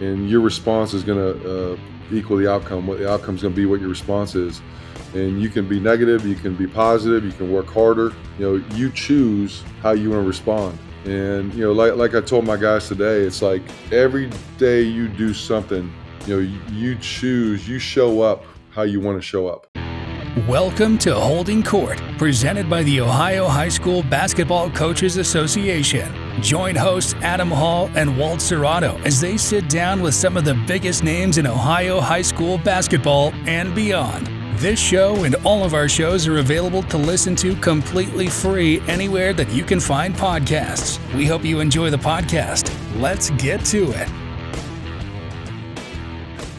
and your response is going to uh, equal the outcome. What the outcome is going to be, what your response is, and you can be negative, you can be positive, you can work harder. You know, you choose how you want to respond. And you know, like like I told my guys today, it's like every day you do something, you know, you, you choose, you show up how you want to show up. Welcome to Holding Court, presented by the Ohio High School Basketball Coaches Association. Join hosts Adam Hall and Walt Cerrato as they sit down with some of the biggest names in Ohio high school basketball and beyond. This show and all of our shows are available to listen to completely free anywhere that you can find podcasts. We hope you enjoy the podcast. Let's get to it.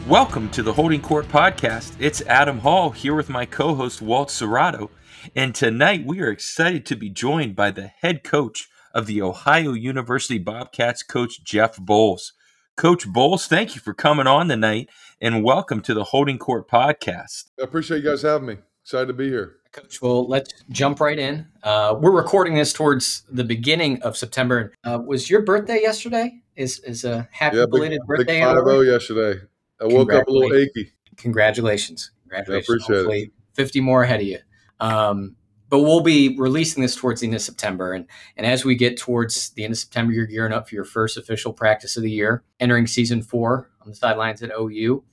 Welcome to the Holding Court Podcast. It's Adam Hall here with my co host Walt Cerrato. And tonight we are excited to be joined by the head coach of the Ohio University Bobcats, Coach Jeff Boals. Coach Boals, thank you for coming on tonight and welcome to the Holding Court Podcast. I appreciate you guys having me. Excited to be here. Coach, well, let's jump right in. Uh, we're recording this towards the beginning of September. Uh, was your birthday yesterday? Is is a happy yeah, belated big, birthday? Big five zero yesterday. I woke up a little achy. Congratulations. Congratulations. I appreciate Hopefully it. 50 more ahead of you. Um, but we'll be releasing this towards the end of September. And, and as we get towards the end of September, you're gearing up for your first official practice of the year, entering season four on the sidelines at OU.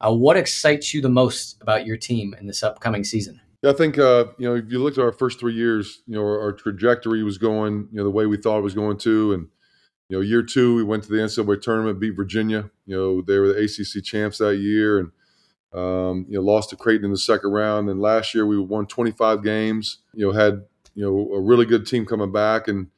Uh, what excites you the most about your team in this upcoming season? Yeah, I think uh, you know if you looked at our first three years, you know our, our, trajectory was going, you know, the way we thought it was going to, and you know, year two we went to the NCAA tournament, beat Virginia. You know, they were the ACC champs that year, and um, you know, lost to Creighton in the second round. And last year we won 25 games. You know, had you know a really good team coming back, and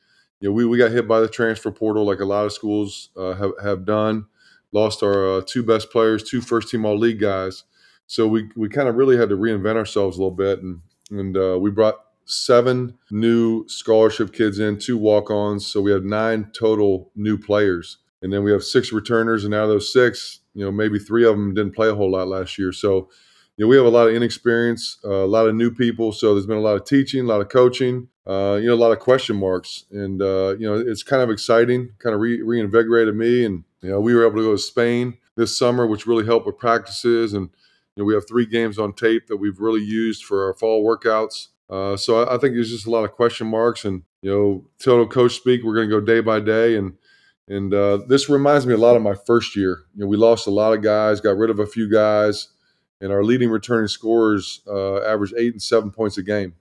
you know we, we got hit by the transfer portal like a lot of schools uh, have have done. Lost our uh, two best players, two first team all league guys. So we we kind of really had to reinvent ourselves a little bit, and and uh, we brought seven new scholarship kids in, two walk ons. So we have nine total new players. And then we have six returners. And out of those six, you know, maybe three of them didn't play a whole lot last year. So, you know, we have a lot of inexperience, uh, a lot of new people. So there's been a lot of teaching, a lot of coaching, uh, you know, a lot of question marks. And, uh, you know, it's kind of exciting, kind of re- reinvigorated me. And, you know, we were able to go to Spain this summer, which really helped with practices. And, you know, we have three games on tape that we've really used for our fall workouts. Uh, so I, I, think there's just a lot of question marks, and you know, total coach speak. We're going to go day by day, and and uh, this reminds me a lot of my first year. You know, we lost a lot of guys, got rid of a few guys, and our leading returning scorers uh, averaged eight and seven points a game,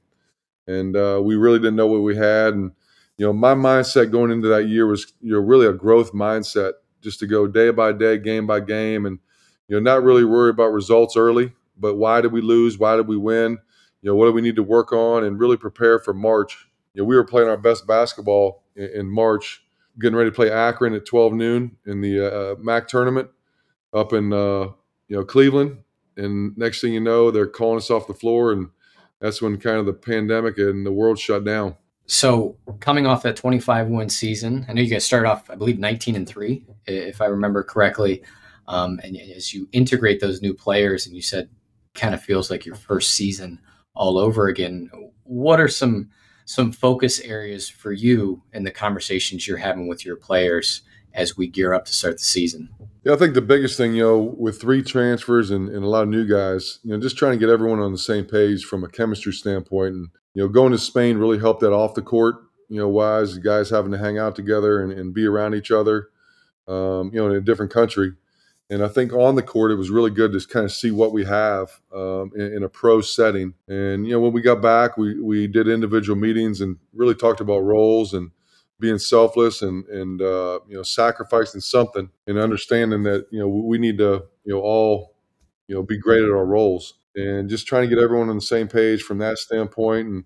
and uh, we really didn't know what we had. And you know, my mindset going into that year was you know really a growth mindset, just to go day by day, game by game, and you know, not really worry about results early, but why did we lose? Why did we win? you know, what do we need to work on and really prepare for March. You know, we were playing our best basketball in, in March, getting ready to play Akron at 12 noon in the uh, MAC tournament up in uh, you know Cleveland. And next thing you know, they're calling us off the floor, and that's when kind of the pandemic and the world shut down. So coming off that 25 win season, I know you guys started off, I believe, 19 and three, if I remember correctly. Um, and as you integrate those new players, and you said kind of feels like your first season all over again. What are some some focus areas for you and the conversations you're having with your players as we gear up to start the season? Yeah, I think the biggest thing, you know, with three transfers and, and a lot of new guys, you know, just trying to get everyone on the same page from a chemistry standpoint. And, you know, going to Spain really helped that off the court, you know, wise, guys having to hang out together and, and be around each other, um, you know, in a different country. And I think on the court, it was really good to kind of see what we have um, in, in, a pro setting. And, you know, when we got back, we, we did individual meetings and really talked about roles and being selfless and, and uh, you know, sacrificing something and understanding that, you know, we need to, you know, all, you know, be great at our roles and just trying to get everyone on the same page from that standpoint and,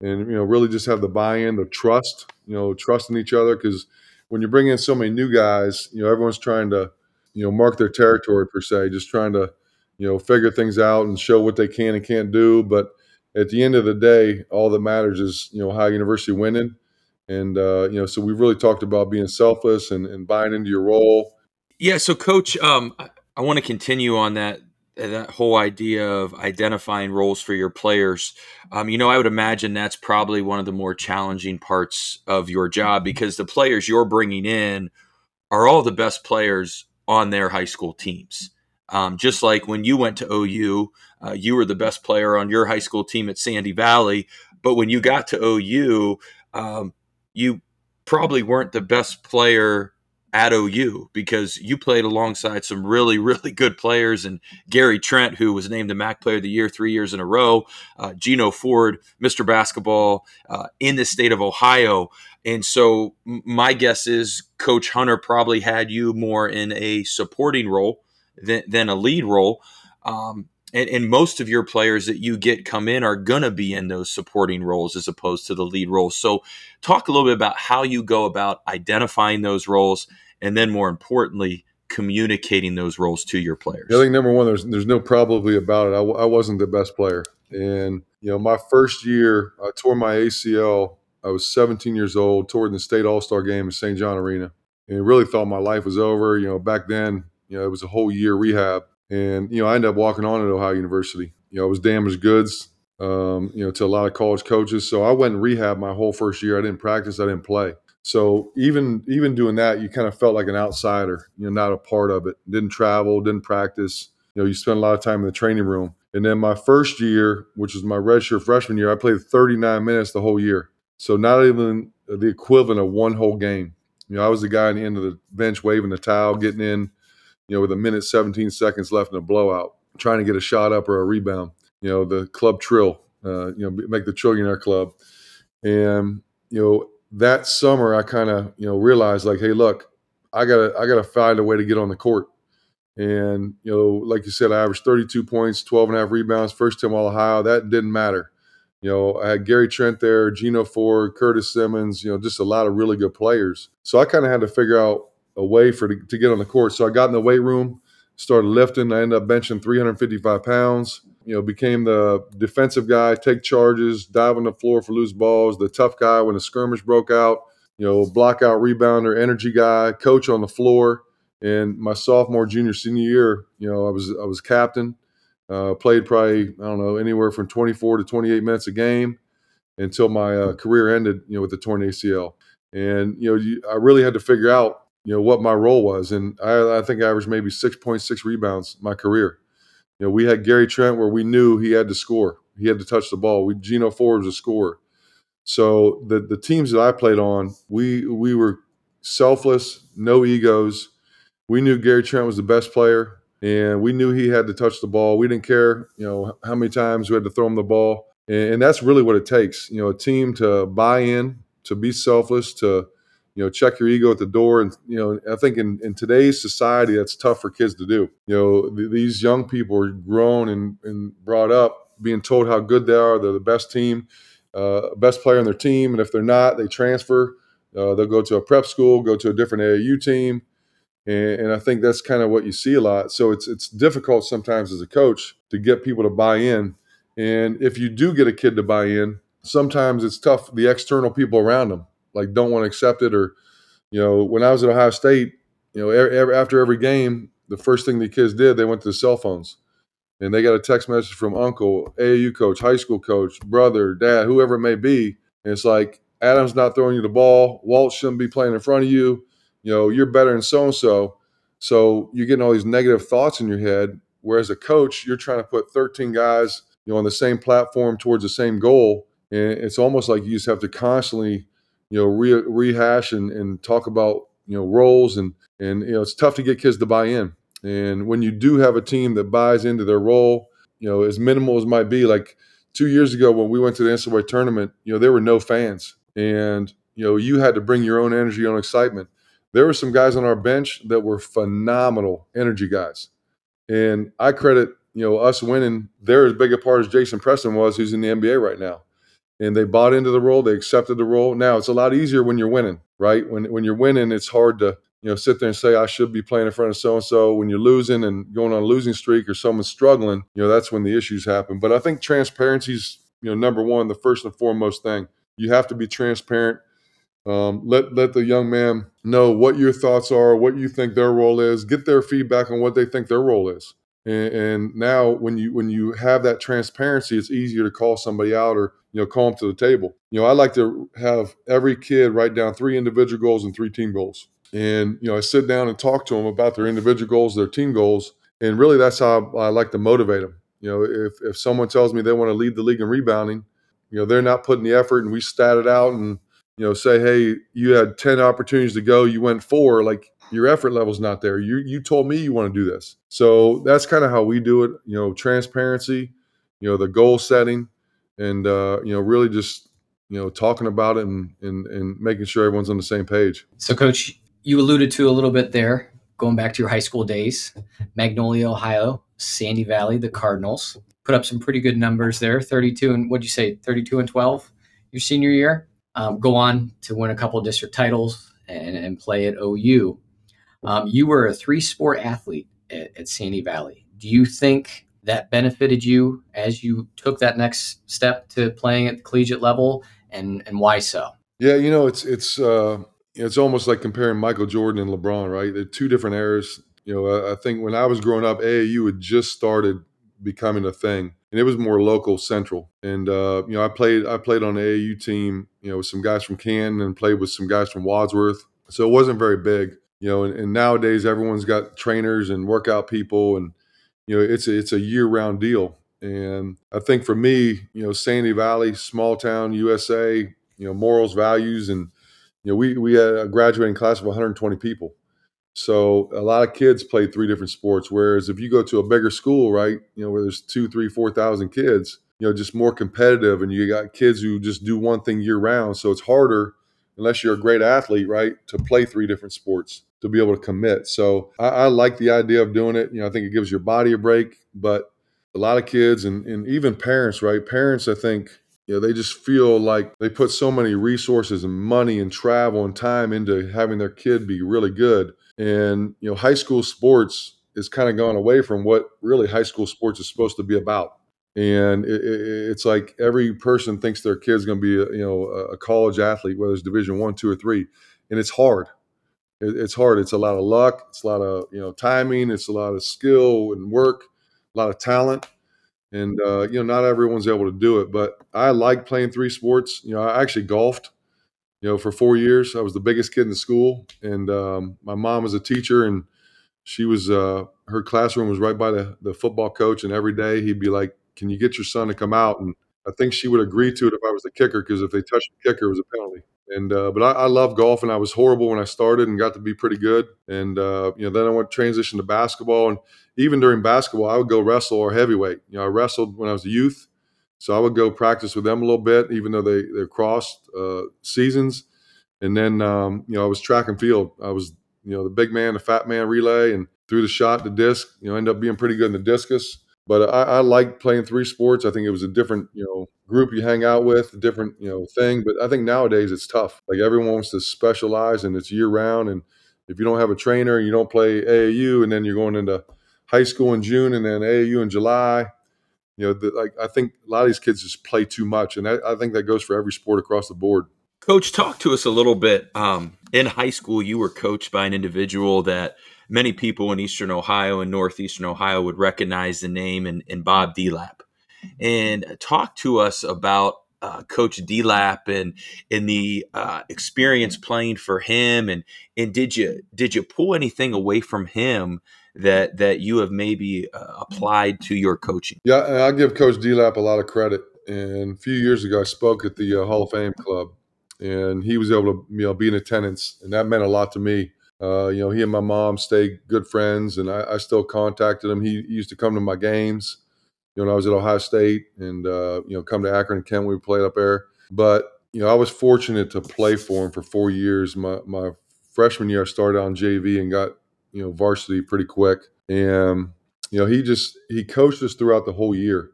and, you know, really just have the buy-in, the trust, you know, trusting each other. Because when you bring in so many new guys, you know, everyone's trying to, you know mark their territory per se, just trying to you know figure things out and show what they can and can't do. But at the end of the day, all that matters is you know Ohio University winning, and uh, you know so we've really talked about being selfless and, and buying into your role. Yeah, so coach, um, I want to continue on that that whole idea of identifying roles for your players. Um, you know, I would imagine that's probably one of the more challenging parts of your job because the players you're bringing in are all the best players on their high school teams. Um, just like when you went to OU, uh, you were the best player on your high school team at Sandy Valley. But when you got to OU, um, you probably weren't the best player at OU because you played alongside some really, really good players. And Gary Trent, who was named the MAC Player of the Year three years in a row, uh, Geno Ford, Mr. Basketball uh, in the state of Ohio. And so my guess is Coach Hunter probably had you more in a supporting role than, than a lead role. Um, and, and, most of your players that you get come in are going to be in those supporting roles as opposed to the lead roles. So, talk a little bit about how you go about identifying those roles, and then more importantly, communicating those roles to your players. I think number one, there's there's no probably about it. I, I wasn't the best player, and you know, my first year, I tore my ACL. I was 17 years old, toured in the state All Star game at St. John Arena, and really thought my life was over. You know, back then, you know, it was a whole year rehab and, you know, I ended up walking on at Ohio University. You know, I was damaged goods, um, you know, to a lot of college coaches. So I went in rehab my whole first year. I didn't practice, I didn't play. So even even doing that, you kind of felt like an outsider, you know, not a part of it. Didn't travel, didn't practice. You know, you spent a lot of time in the training room. And then my first year, which was my redshirt freshman year, I played 39 minutes the whole year. So not even the equivalent of one whole game. You know, I was the guy on the end of the bench waving the towel, getting in, you know, with a minute 17 seconds left in a blowout, trying to get a shot up or a rebound. You know, the club trill, uh, you know, make the trillionaire club. And, you know, that summer I kind of, you know, realized like, hey, look, I gotta I gotta find a way to get on the court. And, you know, like you said, I averaged 32 points, 12 and a half rebounds, first team all Ohio. That didn't matter. You know, I had Gary Trent there, Geno Ford, Curtis Simmons, you know, just a lot of really good players. So I kind of had to figure out a way for to, to get on the court. So I got in the weight room, started lifting. I ended up benching 355 pounds. You know, became the defensive guy, take charges, dive on the floor for loose balls, the tough guy when the skirmish broke out. You know, block out rebounder, energy guy, coach on the floor. And my sophomore, junior, senior year, you know, I was I was captain. Uh, played probably I don't know anywhere from 24 to 28 minutes a game until my uh, career ended. You know, with the torn ACL. And you know, you, I really had to figure out you know what my role was, and I, I think I averaged maybe six point six rebounds my career. You know, we had Gary Trent where we knew he had to score, he had to touch the ball. We Geno Ford was a scorer. So the the teams that I played on, we we were selfless, no egos. We knew Gary Trent was the best player, and we knew he had to touch the ball. We didn't care, you know, how many times we had to throw him the ball, and, and that's really what it takes. You know, a team to buy in, to be selfless, to you know check your ego at the door. And you know i think in, in today's society that's tough for kids to do. You know th- these young people are grown and, and brought up being told how good they are. They're the best team uh, best player on their team. And if they're not they transfer. Uh, they'll go to a prep school go to a different aau team and, and i think that's kind of what you see a lot. So it's it's difficult sometimes as a coach to get people to buy in. And if you do get a kid to buy in sometimes it's tough the external people around them like don't want to accept it or you know when i was at ohio state you know every, after every game the first thing the kids did they went to the cell phones. And they got a text message from uncle aau coach high school coach brother dad whoever it may be. And it's like adam's not throwing you the ball. Walt shouldn't be playing in front of you you know you're better than so and so so you're getting all these negative thoughts in your head whereas a coach you're trying to put 13 guys you know on the same platform towards the same goal. And it's almost like you just have to constantly you know re- rehash and, and talk about you know roles and and you know it's tough to get kids to buy in. And when you do have a team that buys into their role you know as minimal as might be like two years ago when we went to the ncaa tournament you know there were no fans. And you know you had to bring your own energy own excitement there were some guys on our bench that were phenomenal energy guys and i credit you know us winning they're as big a part as jason preston was who's in the nba right now and they bought into the role. They accepted the role. Now it's a lot easier when you're winning, right? When when you're winning, it's hard to you know sit there and say I should be playing in front of so and so. When you're losing and going on a losing streak or someone's struggling, you know that's when the issues happen. But I think transparency's, you know number one, the first and foremost thing. You have to be transparent. Um, let let the young man know what your thoughts are, what you think their role is. Get their feedback on what they think their role is. And, and now when you when you have that transparency, it's easier to call somebody out or you know call them to the table. You know, I like to have every kid write down three individual goals and three team goals. And, you know, I sit down and talk to them about their individual goals, their team goals. And really, that's how I like to motivate them. You know, if, if someone tells me they want to lead the league in rebounding, you know, they're not putting the effort and we stat it out and, you know, say, hey, you had 10 opportunities to go, you went four, like your effort level's not there. You you told me you want to do this. So that's kind of how we do it, you know, transparency, you know, the goal setting and uh, you know, really just you know, talking about it and, and and making sure everyone's on the same page. So coach, you alluded to a little bit there, going back to your high school days, Magnolia, Ohio, Sandy Valley, the Cardinals put up some pretty good numbers there 32 and what'd you say 32 and 12 your senior year um, go on to win a couple district titles and, and play at ou um, you were a three sport athlete at, at sandy valley. Do you think that benefited you as you took that next step to playing at the collegiate level and and why so? Yeah you know it's it's uh it's almost like comparing michael jordan and lebron right? They're two different eras. You know i, I think when i was growing up aau had just started becoming a thing and it was more local central. And uh, you know i played i played on the aau team you know with some guys from canton and played with some guys from wadsworth. So it wasn't very big you know and, and nowadays everyone's got trainers and workout people and you know it's a, it's a year round deal. And i think for me you know sandy valley small town usa you know morals values and you know we we had a graduating class of 120 people so a lot of kids play three different sports. Whereas if you go to a bigger school, right, you know, where there's two, three, four thousand kids, you know, just more competitive, and you got kids who just do one thing year round. So it's harder, unless you're a great athlete, right, to play three different sports to be able to commit. So I, I like the idea of doing it. You know, I think it gives your body a break, but a lot of kids and, and even parents, right? Parents, I think, you know, they just feel like they put so many resources and money and travel and time into having their kid be really good and, you know, high school sports is kind of gone away from what really high school sports is supposed to be about. And it, it, it's like every person thinks their kid's going to be, a, you know, a college athlete, whether it's Division One, two, or three, and it's hard. It, it's hard. It's a lot of luck. It's a lot of you know timing. It's a lot of skill and work, a lot of talent, and uh, you know not everyone's able to do it. But I like playing three sports. You know, I actually golfed you know, for four years. I was the biggest kid in the school, and um, my mom was a teacher, and she was uh, her classroom was right by the, the football coach, and every day he'd be like, "Can you get your son to come out?" And I think she would agree to it if I was the kicker, because if they touched the kicker, it was a penalty. And uh, but I, I love golf, and I was horrible when I started, and got to be pretty good. And uh, you know, then I went transition to basketball, and even during basketball, I would go wrestle or heavyweight. You know, I wrestled when I was a youth so I would go practice with them a little bit, even though they they crossed uh, seasons. And then um, you know I was track and field. I was you know the big man, the fat man relay, and threw the shot, the disc. You know, ended up being pretty good in the discus. But I, I like playing three sports. I think it was a different you know group you hang out with, a different you know thing. But I think nowadays it's tough. Like everyone wants to specialize, and it's year round. And if you don't have a trainer, and you don't play AAU, and then you're going into high school in June, and then AAU in July you know, the, like I think a lot of these kids just play too much, and I, I, think that goes for every sport across the board. Coach, talk to us a little bit. Um, in high school, you were coached by an individual that many people in Eastern Ohio and Northeastern Ohio would recognize the name, and, and Bob Delap. And talk to us about uh, Coach Delap and and the uh, experience playing for him, and and did you did you pull anything away from him that that you have maybe uh, applied to your coaching? Yeah, I give Coach Delap a lot of credit. And a few years ago, I spoke at the uh, Hall of Fame Club, and he was able to you know be in attendance, and that meant a lot to me. Uh, you know, he and my mom stayed good friends, and I, I, still contacted him. He used to come to my games, you know, when I was at Ohio State, and uh, you know, come to Akron and Kent we played up there. But you know, I was fortunate to play for him for four years. My my freshman year, I started on JV and got you know varsity pretty quick, and you know he just he coached us throughout the whole year.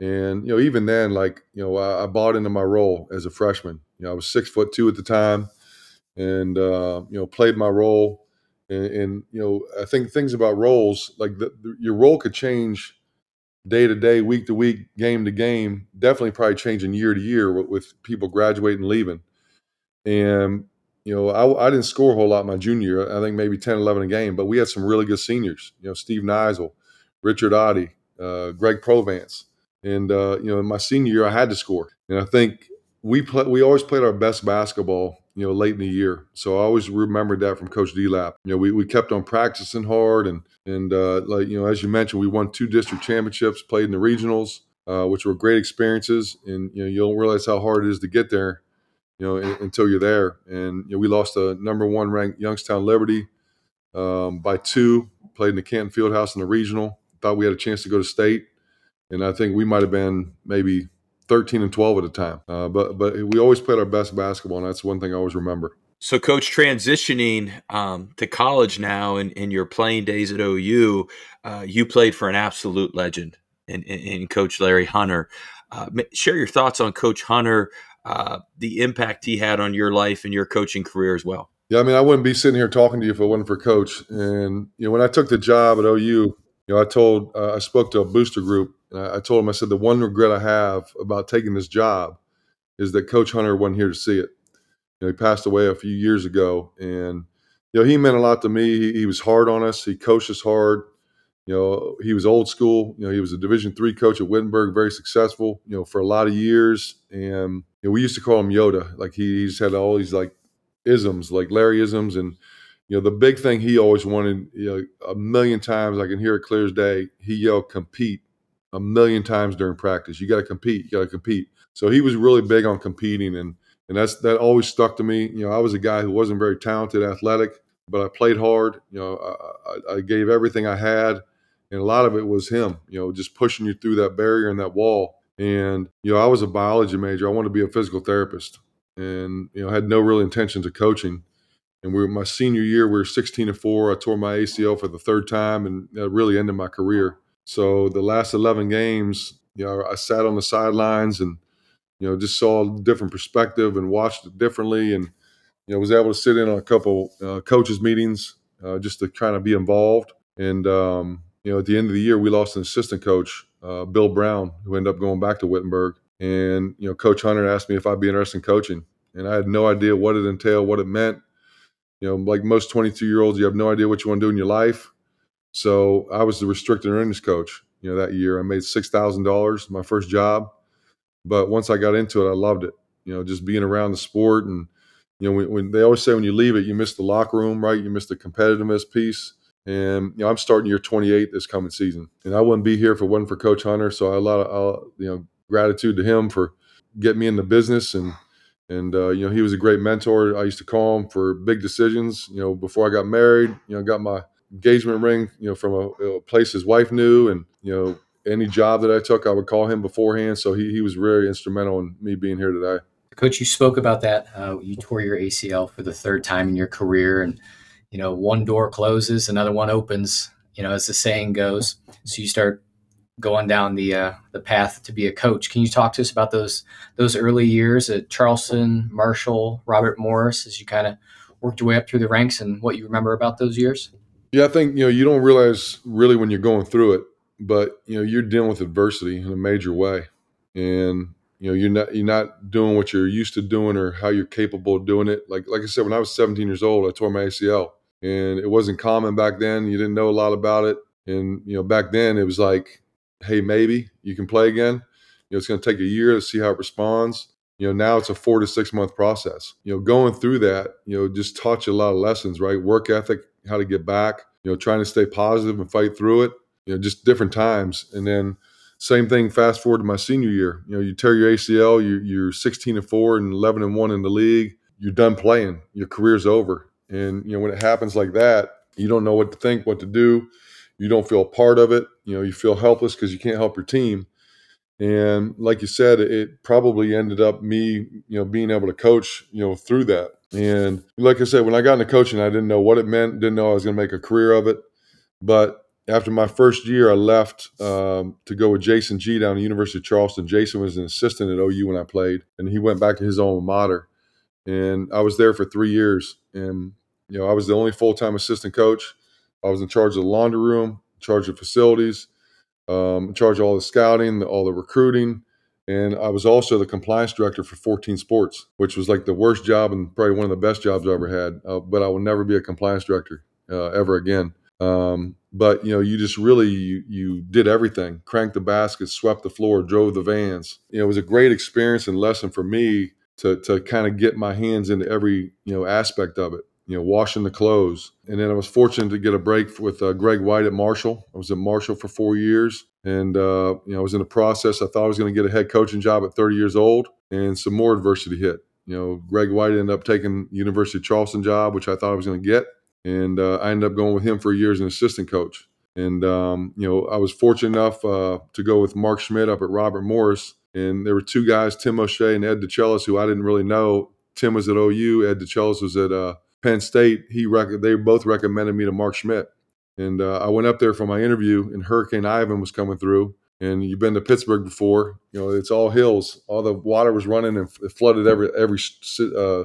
And you know, even then, like you know, I, I bought into my role as a freshman. You know, I was six foot two at the time, and uh, you know, played my role. And, and, you know, I think things about roles like the, the, your role could change day to day, week to week, game to game. Definitely, probably changing year to year with, with people graduating leaving. And you know, I, I, didn't score a whole lot my junior year. I think maybe 10, 11 a game, but we had some really good seniors. You know, Steve Neisel, Richard Oddie, uh, Greg Provance. And, uh, you know, in my senior year, I had to score. And I think we play, we always played our best basketball you know, late in the year. So I always remembered that from Coach Delap. You know, we, we kept on practicing hard, and and uh, like you know, as you mentioned, we won two district championships, played in the regionals, uh, which were great experiences. And you know, you don't realize how hard it is to get there, you know, in, until you're there. And you know, we lost a number one ranked Youngstown Liberty um, by two. Played in the Canton Fieldhouse in the regional. Thought we had a chance to go to state, and I think we might have been maybe 13 and 12 at the time. Uh, but but we always played our best basketball, and that's one thing I always remember. So, coach, transitioning um, to college now, and in, in, your playing days at OU, uh, you played for an absolute legend in, in, in Coach Larry Hunter. Uh, share your thoughts on Coach Hunter, uh, the impact he had on your life and your coaching career as well. Yeah, I mean, I wouldn't be sitting here talking to you if it wasn't for Coach. And you know, when I took the job at OU, you know, I told uh, I spoke to a booster group and I told him, I said, the one regret I have about taking this job is that Coach Hunter wasn't here to see it. You know, he passed away a few years ago, and you know he meant a lot to me. He, he was hard on us. He coached us hard. You know, he was old school. You know, he was a Division three coach at Wittenberg, very successful. You know, for a lot of years, and you know, we used to call him Yoda. Like he, he just had all these like isms, like Larry isms, and you know, the big thing he always wanted, you know, a million times I can hear it clear as day. He yelled, "Compete." a million times during practice. You got to compete. You got to compete. So he was really big on competing, and and that's that always stuck to me. You know, I was a guy who wasn't very talented, athletic, but I played hard. You know, I, I gave everything I had, and a lot of it was him. You know, just pushing you through that barrier and that wall. And you know, I was a biology major. I wanted to be a physical therapist, and you know, had no real intentions of coaching. And we were my senior year. We were 16 and four. I tore my ACL for the third time, and that really ended my career. So the last 11 games, you know, I sat on the sidelines and, you know, just saw a different perspective and watched it differently. And, you know, was able to sit in on a couple uh, coaches' meetings uh, just to kind of be involved. And, um, you know, at the end of the year, we lost an assistant coach, uh, Bill Brown, who ended up going back to Wittenberg. And, you know, Coach Hunter asked me if I'd be interested in coaching. And I had no idea what it entailed, what it meant. You know, like most 22 year olds, you have no idea what you want to do in your life. So I was the restricted earnings coach, you know, that year. I made six thousand dollars, my first job. But once I got into it, I loved it. You know, just being around the sport and you know, when, when, they always say when you leave it, you miss the locker room, right? You miss the competitiveness piece. And you know, I'm starting year 28 this coming season, and I wouldn't be here if it wasn't for Coach Hunter. So I a lot of uh, you know gratitude to him for getting me in the business and and uh, you know he was a great mentor. I used to call him for big decisions. You know, before I got married, you know, got my engagement ring, you know, from a, a, place his wife knew, and you know, any job that I took, I would call him beforehand. So he he was very instrumental in me being here today. Coach, you spoke about that. Uh, you tore your ACL for the third time in your career, and you know, one door closes, another one opens. You know, as the saying goes. So you start going down the uh, the path to be a coach. Can you talk to us about those those early years at Charleston, Marshall, Robert Morris, as you kind of worked your way up through the ranks, and what you remember about those years? Yeah, I think you know you don't realize really when you're going through it, but you know you're dealing with adversity in a major way, and you know you're not you're not doing what you're used to doing or how you're capable of doing it. Like like I said, when I was 17 years old, I tore my ACL, and it wasn't common back then. You didn't know a lot about it, and you know back then it was like, hey, maybe you can play again. You know, it's going to take a year to see how it responds. You know, now it's a four to six month process. You know, going through that, you know, just taught you a lot of lessons, right? Work ethic, how to get back, you know, trying to stay positive and fight through it, you know, just different times. And then same thing, fast forward to my senior year, you know, you tear your ACL, you're, you're 16 and four and 11 and one in the league, you're done playing, your career's over. And, you know, when it happens like that, you don't know what to think, what to do. You don't feel a part of it. You know, you feel helpless because you can't help your team. And like you said, it probably ended up me, you know, being able to coach, you know, through that. And like I said, when I got into coaching, I didn't know what it meant, didn't know I was going to make a career of it. But after my first year, I left um, to go with Jason G down at the University of Charleston. Jason was an assistant at OU when I played, and he went back to his alma mater. And I was there for three years. And, you know, I was the only full time assistant coach. I was in charge of the laundry room, in charge of facilities, um, in charge of all the scouting, all the recruiting. And I was also the compliance director for 14 Sports, which was like the worst job and probably one of the best jobs I ever had. Uh, but I will never be a compliance director uh, ever again. Um, but you know, you just really you, you did everything: cranked the baskets, swept the floor, drove the vans. You know, it was a great experience and lesson for me to to kind of get my hands into every you know aspect of it. You know, washing the clothes, and then I was fortunate to get a break with uh, Greg White at Marshall. I was at Marshall for four years, and uh, you know, I was in the process. I thought I was going to get a head coaching job at 30 years old, and some more adversity hit. You know, Greg White ended up taking University of Charleston job, which I thought I was going to get, and uh, I ended up going with him for a year as an assistant coach. And um, you know, I was fortunate enough uh, to go with Mark Schmidt up at Robert Morris, and there were two guys, Tim O'Shea and Ed DeChellis, who I didn't really know. Tim was at OU, Ed DeChellis was at uh, Penn State. He rec- they both recommended me to Mark Schmidt, and uh, I went up there for my interview, and Hurricane Ivan was coming through. And you've been to Pittsburgh before, you know it's all hills. All the water was running and it flooded every every uh,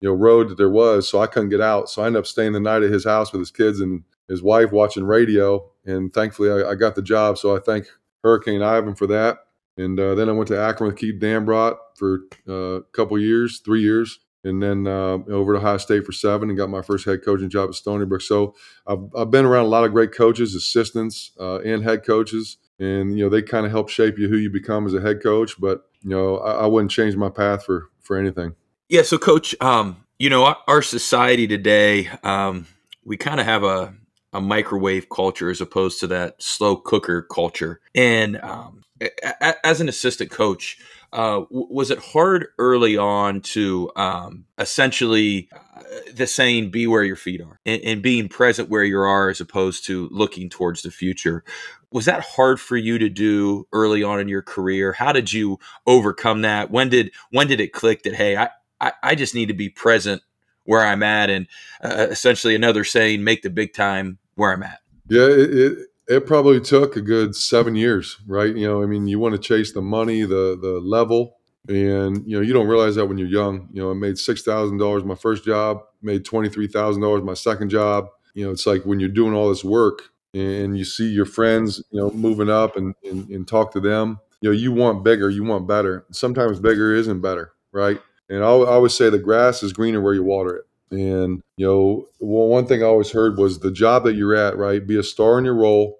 you know road that there was. So I couldn't get out. So I ended up staying the night at his house with his kids and his wife watching radio. And thankfully, I, I got the job. So I thank Hurricane Ivan for that. And uh, then I went to Akron with Keith Dambrot for uh, a couple years, three years, and then uh, over to Ohio State for seven and got my first head coaching job at Stony Brook. So I've, I've been around a lot of great coaches, assistants, uh, and head coaches. And, you know, they kind of help shape you who you become as a head coach. But, you know, I, I wouldn't change my path for, for anything. Yeah. So, coach, um, you know, our, our society today, um, we kind of have a, a microwave culture as opposed to that slow cooker culture. And um, as an assistant coach, uh, was it hard early on to um, essentially uh, the saying "be where your feet are" and, and, being present where you are as opposed to looking towards the future? Was that hard for you to do early on in your career? How did you overcome that? When did when did it click that hey, I I, I just need to be present where I'm at, and uh, essentially another saying, make the big time where I'm at. Yeah, it, it probably took a good seven years, right? You know, I mean, you want to chase the money, the the level, and you know, you don't realize that when you're young. You know, I made six thousand dollars my first job, made twenty three thousand dollars my second job. You know, it's like when you're doing all this work and you see your friends, you know, moving up and, and, and talk to them. You know, you want bigger, you want better. Sometimes bigger isn't better, right? And I, I always say the grass is greener where you water it. And, you know, well, one thing I always heard was the job that you're at, right? Be a star in your role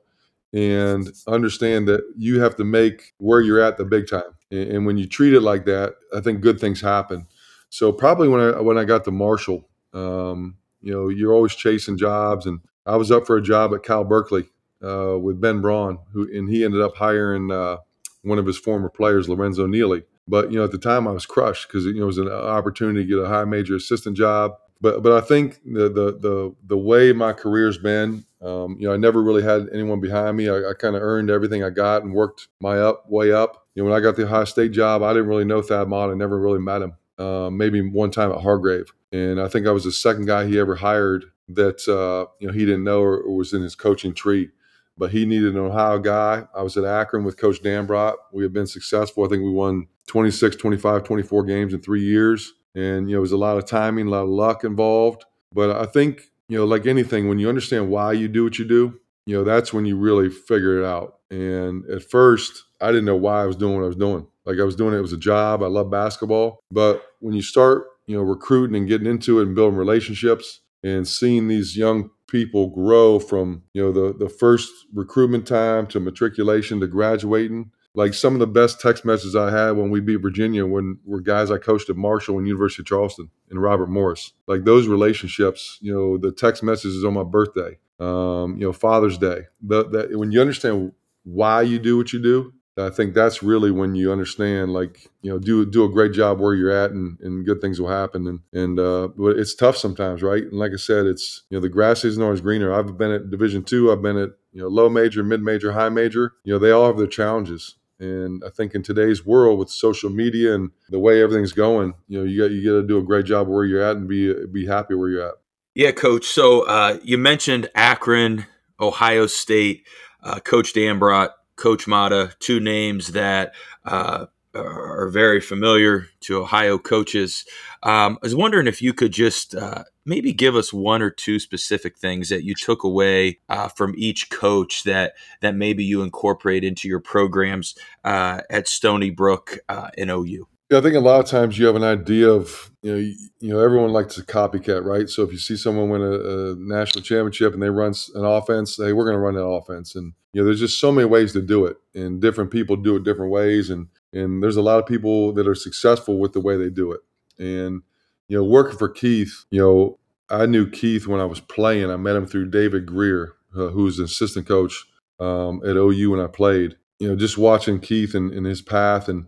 and understand that you have to make where you're at the big time. And, and when you treat it like that, I think good things happen. So probably when I when I got to Marshall, um, you know, you're always chasing jobs, and I was up for a job at Cal Berkeley uh, with Ben Braun, who and he ended up hiring uh, one of his former players, Lorenzo Neely. But you know, at the time, I was crushed because you know it was an opportunity to get a high major assistant job but but I think the the the the way my career's been, um, you know, I never really had anyone behind me. I, I kind of earned everything I got and worked my up way up. You know, when I got the Ohio State job, I didn't really know Thad Matta. I never really met him. Uh, maybe one time at Hargrave, and I think I was the second guy he ever hired that uh, you know he didn't know or, or was in his coaching tree. But he needed an Ohio guy. I was at Akron with Coach Dambrot. We have been successful. I think we won 26, 25, 24 games in three years and you know, there's a lot of timing, a lot of luck involved. But I think you know, like anything, when you understand why you do what you do, you know, that's when you really figure it out. And at first, I didn't know why I was doing what I was doing. Like I was doing it, it was a job. I love basketball. But when you start, you know, recruiting and getting into it and building relationships and seeing these young people grow from, you know, the the first recruitment time to matriculation to graduating like some of the best text messages I had when we beat Virginia when were guys I coached at Marshall and University of Charleston and Robert Morris. Like those relationships, you know, the text messages on my birthday, um, you know, Father's Day. The, that when you understand why you do what you do, I think that's really when you understand, like, you know, do do a great job where you're at, and, and good things will happen. And and uh, but it's tough sometimes, right? And like I said, it's you know the grass isn't always greener. I've been at Division two. I've been at you know low major, mid major, high major. You know they all have their challenges. And I think in today's world with social media and the way everything's going, you know, you got you got to do a great job where you're at and be be happy where you're at. Yeah, coach. So uh, you mentioned Akron, Ohio State, uh, Coach Dambrot, Coach Matta, two names that uh, are very familiar to Ohio coaches. Um, I was wondering if you could just uh, maybe give us one or two specific things that you took away uh, from each coach that that maybe you incorporate into your programs uh, at Stony Brook uh, OU. Yeah, I think a lot of times you have an idea of you know you, know everyone likes a copycat, right? So if you see someone win a, a national championship and they run an offense, hey, we're going to run that offense, and you know there's just so many ways to do it, and different people do it different ways, and and there's a lot of people that are successful with the way they do it. And you know, working for Keith, you know, I knew Keith when I was playing. I met him through David Greer, uh, who was an assistant coach um, at OU when I played. You know, just watching Keith and, and his path and,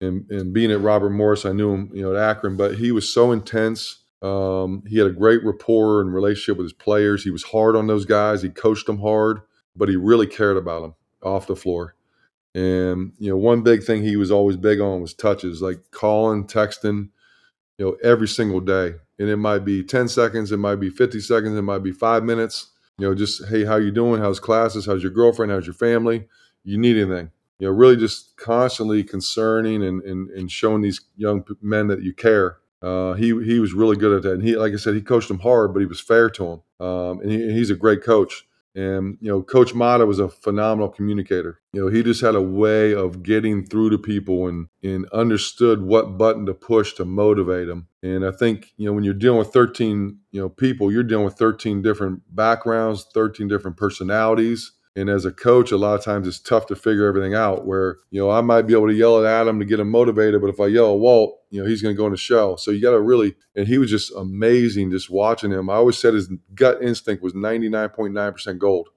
and and being at Robert Morris, I knew him, you know, at Akron, but he was so intense. Um, he had a great rapport and relationship with his players. He was hard on those guys. He coached them hard, but he really cared about them off the floor. And you know, one big thing he was always big on was touches, like calling, texting, you know, every single day. And it might be 10 seconds, it might be 50 seconds, it might be five minutes. You know, just hey, how you doing? How's classes? How's your girlfriend? How's your family? You need anything? You know, really just constantly concerning and and, and showing these young men that you care. Uh, he he was really good at that, and he, like I said, he coached them hard, but he was fair to them, um, and he, he's a great coach. And you know, Coach Matta was a phenomenal communicator. You know, he just had a way of getting through to people and and understood what button to push to motivate them. And I think you know when you're dealing with 13 you know people, you're dealing with 13 different backgrounds, 13 different personalities. And as a coach, a lot of times it's tough to figure everything out. Where you know I might be able to yell at Adam to get him motivated, but if I yell at Walt, you know he's going to go in the shell. So you got to really. And he was just amazing just watching him. I always said his gut instinct was 99.9% gold.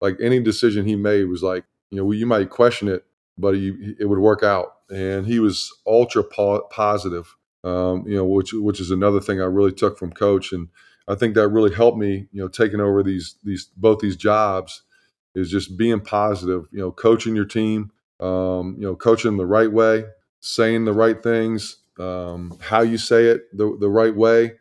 Like any decision he made was like you know you might question it, but he, it would work out. And he was ultra po- positive. Um, you know, which which is another thing I really took from coach, and I think that really helped me. You know, taking over these these both these jobs is just being positive, you know, coaching your team, um, you know, coaching the right way, saying the right things, um, how you say it the, the right way.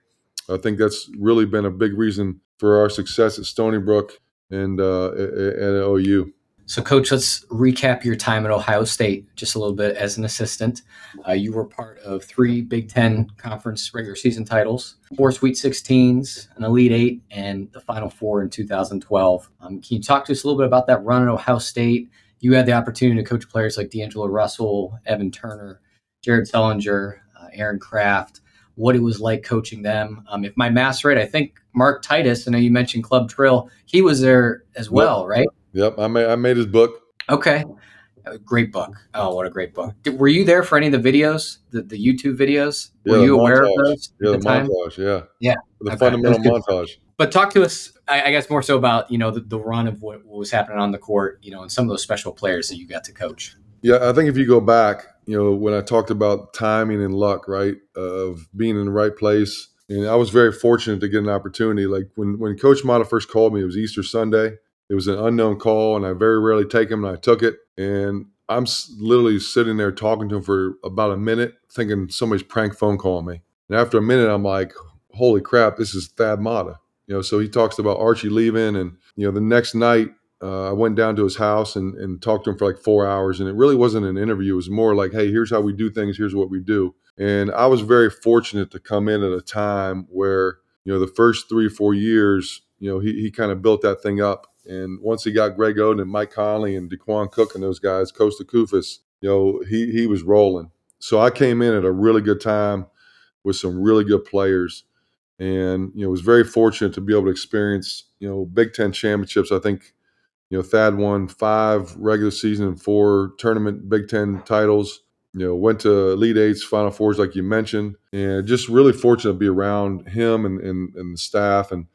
I think that's really been a big reason for our success at Stony Brook and uh, at, at OU. So, Coach, let's recap your time at Ohio State just a little bit as an assistant. Uh, you were part of three Big Ten conference regular season titles, four Sweet 16s, an Elite Eight, and the Final Four in 2012. Um, can you talk to us a little bit about that run at Ohio State? You had the opportunity to coach players like D'Angelo Russell, Evan Turner, Jared Sullinger, uh, Aaron Craft. What it was like coaching them. Um, if my math's right, I think Mark Titus. I know you mentioned Club Trill. He was there as well, right? Yep, I made I made his book. Okay, great book. Oh, what a great book! Did, were you there for any of the videos, the, the YouTube videos? Were yeah, you aware montage. of those? Yeah, the, the time? montage. Yeah, Yeah. the Okay, fundamental montage. But talk to us, I, I guess, more so about you know the, the run of what, what was happening on the court, you know, and some of those special players that you got to coach. Yeah, I think if you go back, you know, when I talked about timing and luck, right, of being in the right place, and I was very fortunate to get an opportunity. Like when when Coach Matta first called me, it was Easter Sunday. It was an unknown call, and I very rarely take them, and I took it. And I'm literally sitting there talking to him for about a minute, thinking somebody's prank phone calling me. And after a minute, I'm like, "Holy crap, this is Thad Matta." You know, so he talks about Archie leaving, and you know, the next night uh, I went down to his house and, and talked to him for like four hours. And it really wasn't an interview. It was more like, hey, here's how we do things. Here's what we do. And I was very fortunate to come in at a time where, you know, the first three, four years, you know, he, he kind of built that thing up. And once he got Greg Oden and Mike Conley and Daequan Cook and those guys, Kosta Koufos, you know, he, he was rolling. So I came in at a really good time with some really good players and you know was very fortunate to be able to experience you know Big Ten championships. I think you know Thad won five regular season and four tournament Big Ten titles. You know went to Elite Eights, Final Fours like you mentioned, and just really fortunate to be around him and and, and the staff and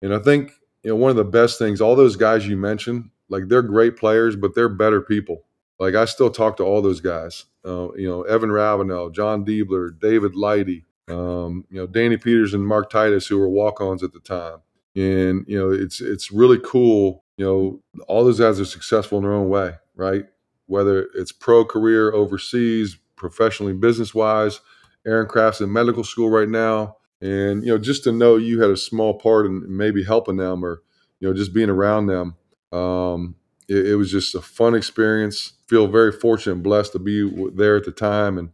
and I think you know one of the best things. All those guys you mentioned, like they're great players, but they're better people. Like I still talk to all those guys. Uh, you know Evan Ravenel, Jon Diebler, David Lighty, um, you know Danny Peters and Mark Titus, who were walk-ons at the time. And you know it's it's really cool. You know all those guys are successful in their own way, right? Whether it's pro career overseas, professionally, business-wise. Aaron Craft's in medical school right now, and you know just to know you had a small part in maybe helping them or you know just being around them. Um, it, it was just a fun experience. Feel very fortunate and blessed to be there at the time and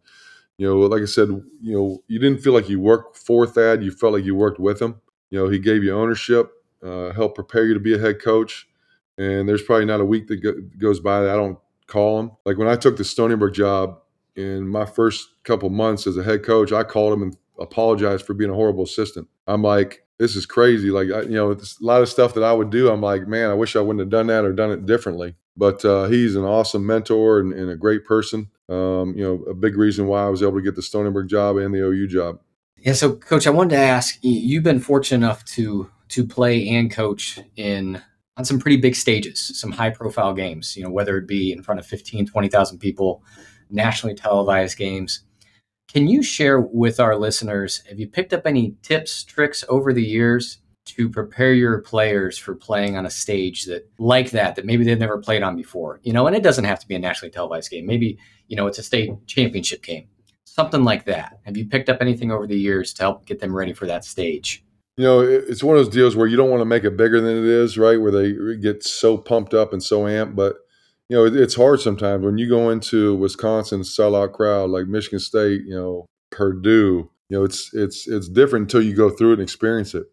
you know, like I said, you know, you didn't feel like you worked for Thad. You felt like you worked with him. You know, he gave you ownership, uh, helped prepare you to be a head coach. And there's probably not a week that go- goes by that I don't call him. Like when I took the Stony Brook job in my first couple months as a head coach, I called him and apologized for being a horrible assistant. I'm like, this is crazy. Like, I, you know, a lot of stuff that I would do. I'm like, man, I wish I wouldn't have done that or done it differently. But uh, he's an awesome mentor and, and a great person. um, you know, a big reason why I was able to get the Brook job and the OU job. Yeah, so coach, I wanted to ask you've been fortunate enough to to play and coach in on some pretty big stages, some high profile games, you know, whether it be in front of 15, 20,000 people, nationally televised games. Can you share with our listeners, have you picked up any tips, tricks over the years to prepare your players for playing on a stage that like that that maybe they've never played on before? You know and it doesn't have to be a nationally televised game. Maybe you know it's a state championship game. Something like that. Have you picked up anything over the years to help get them ready for that stage? You know it's one of those deals where you don't want to make it bigger than it is right? Where they get so pumped up and so amped but you know it's hard sometimes when you go into wisconsin sellout crowd like michigan state you know purdue you know it's it's it's different until you go through it and experience it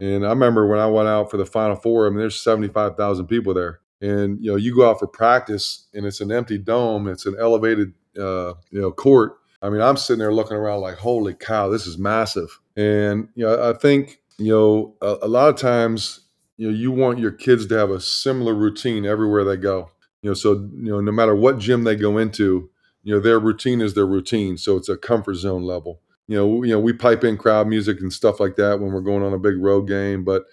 and I remember when I went out for the Final Four, I mean, there's 75,000 people there. And, you know, you go out for practice and it's an empty dome, it's an elevated, uh, you know, court. I mean, I'm sitting there looking around like, holy cow, this is massive. And, you know, I think, you know, a, a lot of times, you know, you want your kids to have a similar routine everywhere they go. You know, so, you know, no matter what gym they go into, you know, their routine is their routine. So it's a comfort zone level you know, you know, we pipe in crowd music and stuff like that when we're going on a big road game. But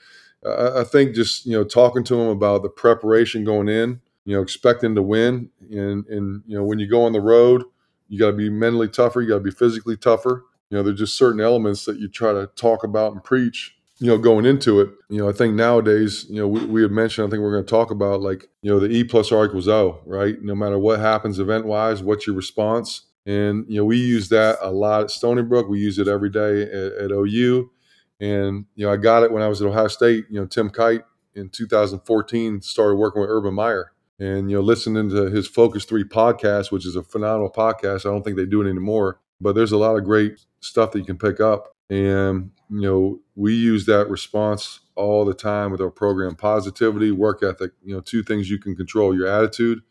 uh, I think just you know talking to them about the preparation going in, you know, expecting to win, and and you know when you go on the road, you got to be mentally tougher, you got to be physically tougher. You know, there's just certain elements that you try to talk about and preach. You know, going into it, you know, I think nowadays, you know, we, we had mentioned, I think we're going to talk about like, you know, the E plus R equals O, right? No matter what happens event wise, what's your response? And you know, we use that a lot at Stony Brook. We use it every day at, at, OU. And you know, I got it when I was at Ohio State. You know, Tim Kight in 2014 started working with Urban Meyer, and you know, listening to his Focus Three podcast, which is a phenomenal podcast. I don't think they do it anymore, but there's a lot of great stuff that you can pick up. And you know, we use that response all the time with our program: positivity, work ethic. You know, two things you can control: your attitude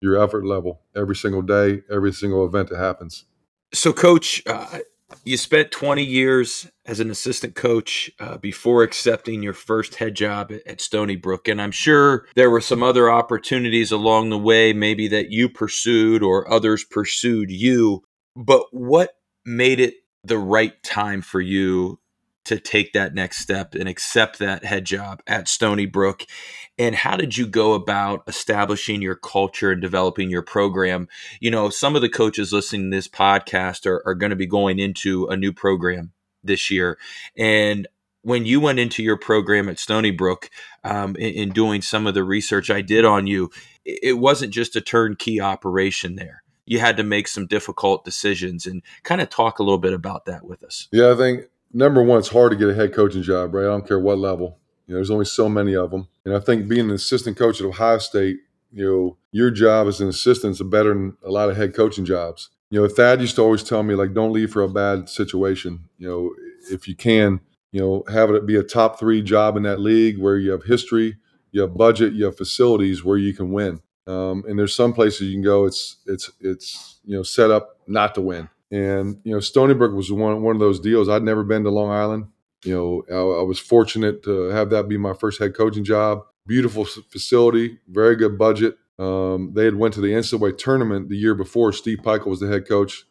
your effort level every single day, every single event that happens. So, coach, uh, you spent 20 years as an assistant coach uh, before accepting your first head job at Stony Brook. And I'm sure there were some other opportunities along the way, maybe that you pursued or others pursued you. But what made it the right time for you to take that next step and accept that head job at Stony Brook? And how did you go about establishing your culture and developing your program? You know, some of the coaches listening to this podcast are, are going to be going into a new program this year. And when you went into your program at Stony Brook um, in, in doing some of the research I did on you, it wasn't just a turnkey operation there you had to make some difficult decisions and kind of talk a little bit about that with us. Yeah, I think number one, it's hard to get a head coaching job, right? I don't care what level. You know, there's only so many of them. And I think being an assistant coach at Ohio State, you know, your job as an assistant is better than a lot of head coaching jobs. You know, Thad used to always tell me, like, don't leave for a bad situation. You know, if you can, you know, have it be a top three job in that league where you have history, you have budget, you have facilities where you can win. Um, and there's some places you can go. It's it's it's you know set up not to win. And you know, Stony Brook was one one of those deals. I'd never been to Long Island. You know, I, I was fortunate to have that be my first head coaching job. Beautiful facility, very good budget. Um, they had went to the NCAA tournament the year before. Steve Pikiell was the head coach.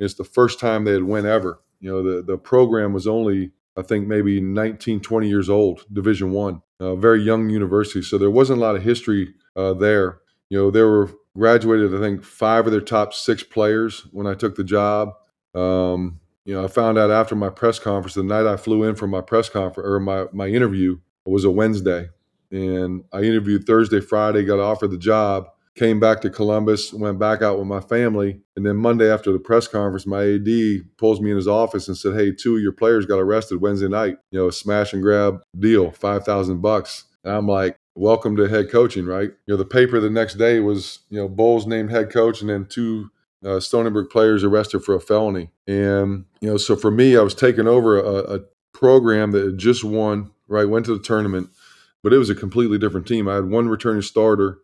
It's the first time they had went ever. You know, the the program was only I think maybe 19, 20 years old, Division One, uh, very young university. So there wasn't a lot of history uh, there. You know, there were graduated, I think, five of their top six players when I took the job. Um, you know, I found out after my press conference, the night I flew in for my press conference or my, my interview was a Wednesday. And I interviewed Thursday, Friday, got offered the job, came back to Columbus, went back out with my family. And then Monday after the press conference, my AD pulls me in his office and said, Hey, two of your players got arrested Wednesday night. You know, a smash and grab deal, 5,000 bucks. And I'm like, welcome to head coaching, right? You know, the paper the next day was, you know, Boals named head coach and then two uh, Stony Brook players arrested for a felony. And, you know, so for me, I was taking over a, a program that had just won, right? Went to the tournament, but it was a completely different team. I had one returning starter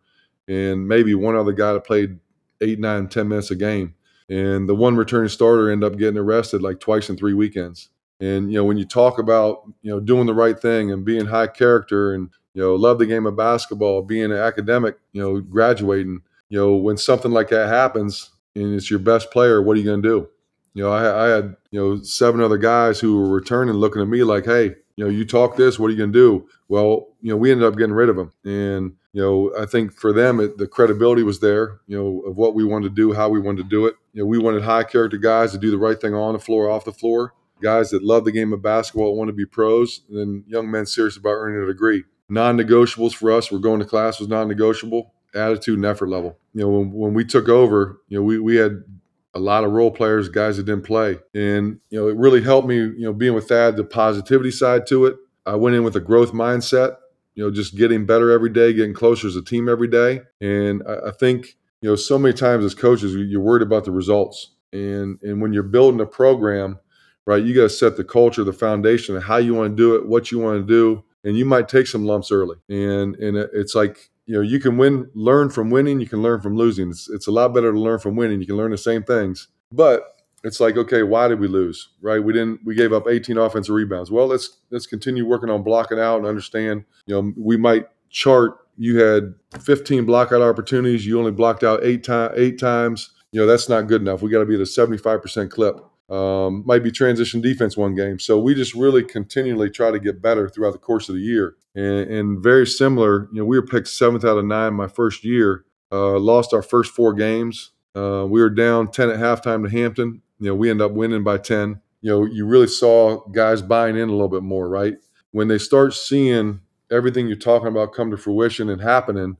and maybe one other guy that played eight, nine, ten minutes a game. And the one returning starter ended up getting arrested like twice in three weekends. And you know, when you talk about you know doing the right thing and being high character and you know, love the game of basketball, being an academic, you know, graduating, you know, when something like that happens, and it's your best player, what are you going to do? You know, I, I, had you know seven other guys who were returning, looking at me like, "Hey, you know, you talk this, what are you going to do?" Well, you know, we ended up getting rid of him, and you know, I think for them, it, the credibility was there, you know, of what we wanted to do, how we wanted to do it. You know, we wanted high character guys to do the right thing on the floor, off the floor, guys that love the game of basketball, want to be pros, and then young men serious about earning a degree. Non negotiables for us, we're going to class was non negotiable, attitude and effort level. You know, when, when we took over, you know, we, we had a lot of role players, guys that didn't play. And, you know, it really helped me, you know, being with Thad, the positivity side to it. I went in with a growth mindset, you know, just getting better every day, getting closer as a team every day. And I, I think, you know, so many times as coaches, you're worried about the results. And, and when you're building a program, right, you got to set the culture, the foundation how you want to do it, what you want to do. And you might take some lumps early. And, and it's like, you know you can win learn from winning you can learn from losing. It's, it's a lot better to learn from winning. You can learn the same things. But it's like okay why did we lose right? We didn't we gave up 18 offensive rebounds. Well let's let's continue working on blocking out and understand you know we might chart you had 15 blockout opportunities you only blocked out eight time eight times. You know that's not good enough. We got to be at a 75% clip um, might be transition defense one game. So we just really continually try to get better throughout the course of the year. And, and very similar, you know, we were picked seventh out of nine my first year. Uh, lost our first four games. Uh, we were down 10 at halftime to Hampton. You know, we end up winning by 10. You know, you really saw guys buying in a little bit more, right? When they start seeing everything you're talking about come to fruition and happening,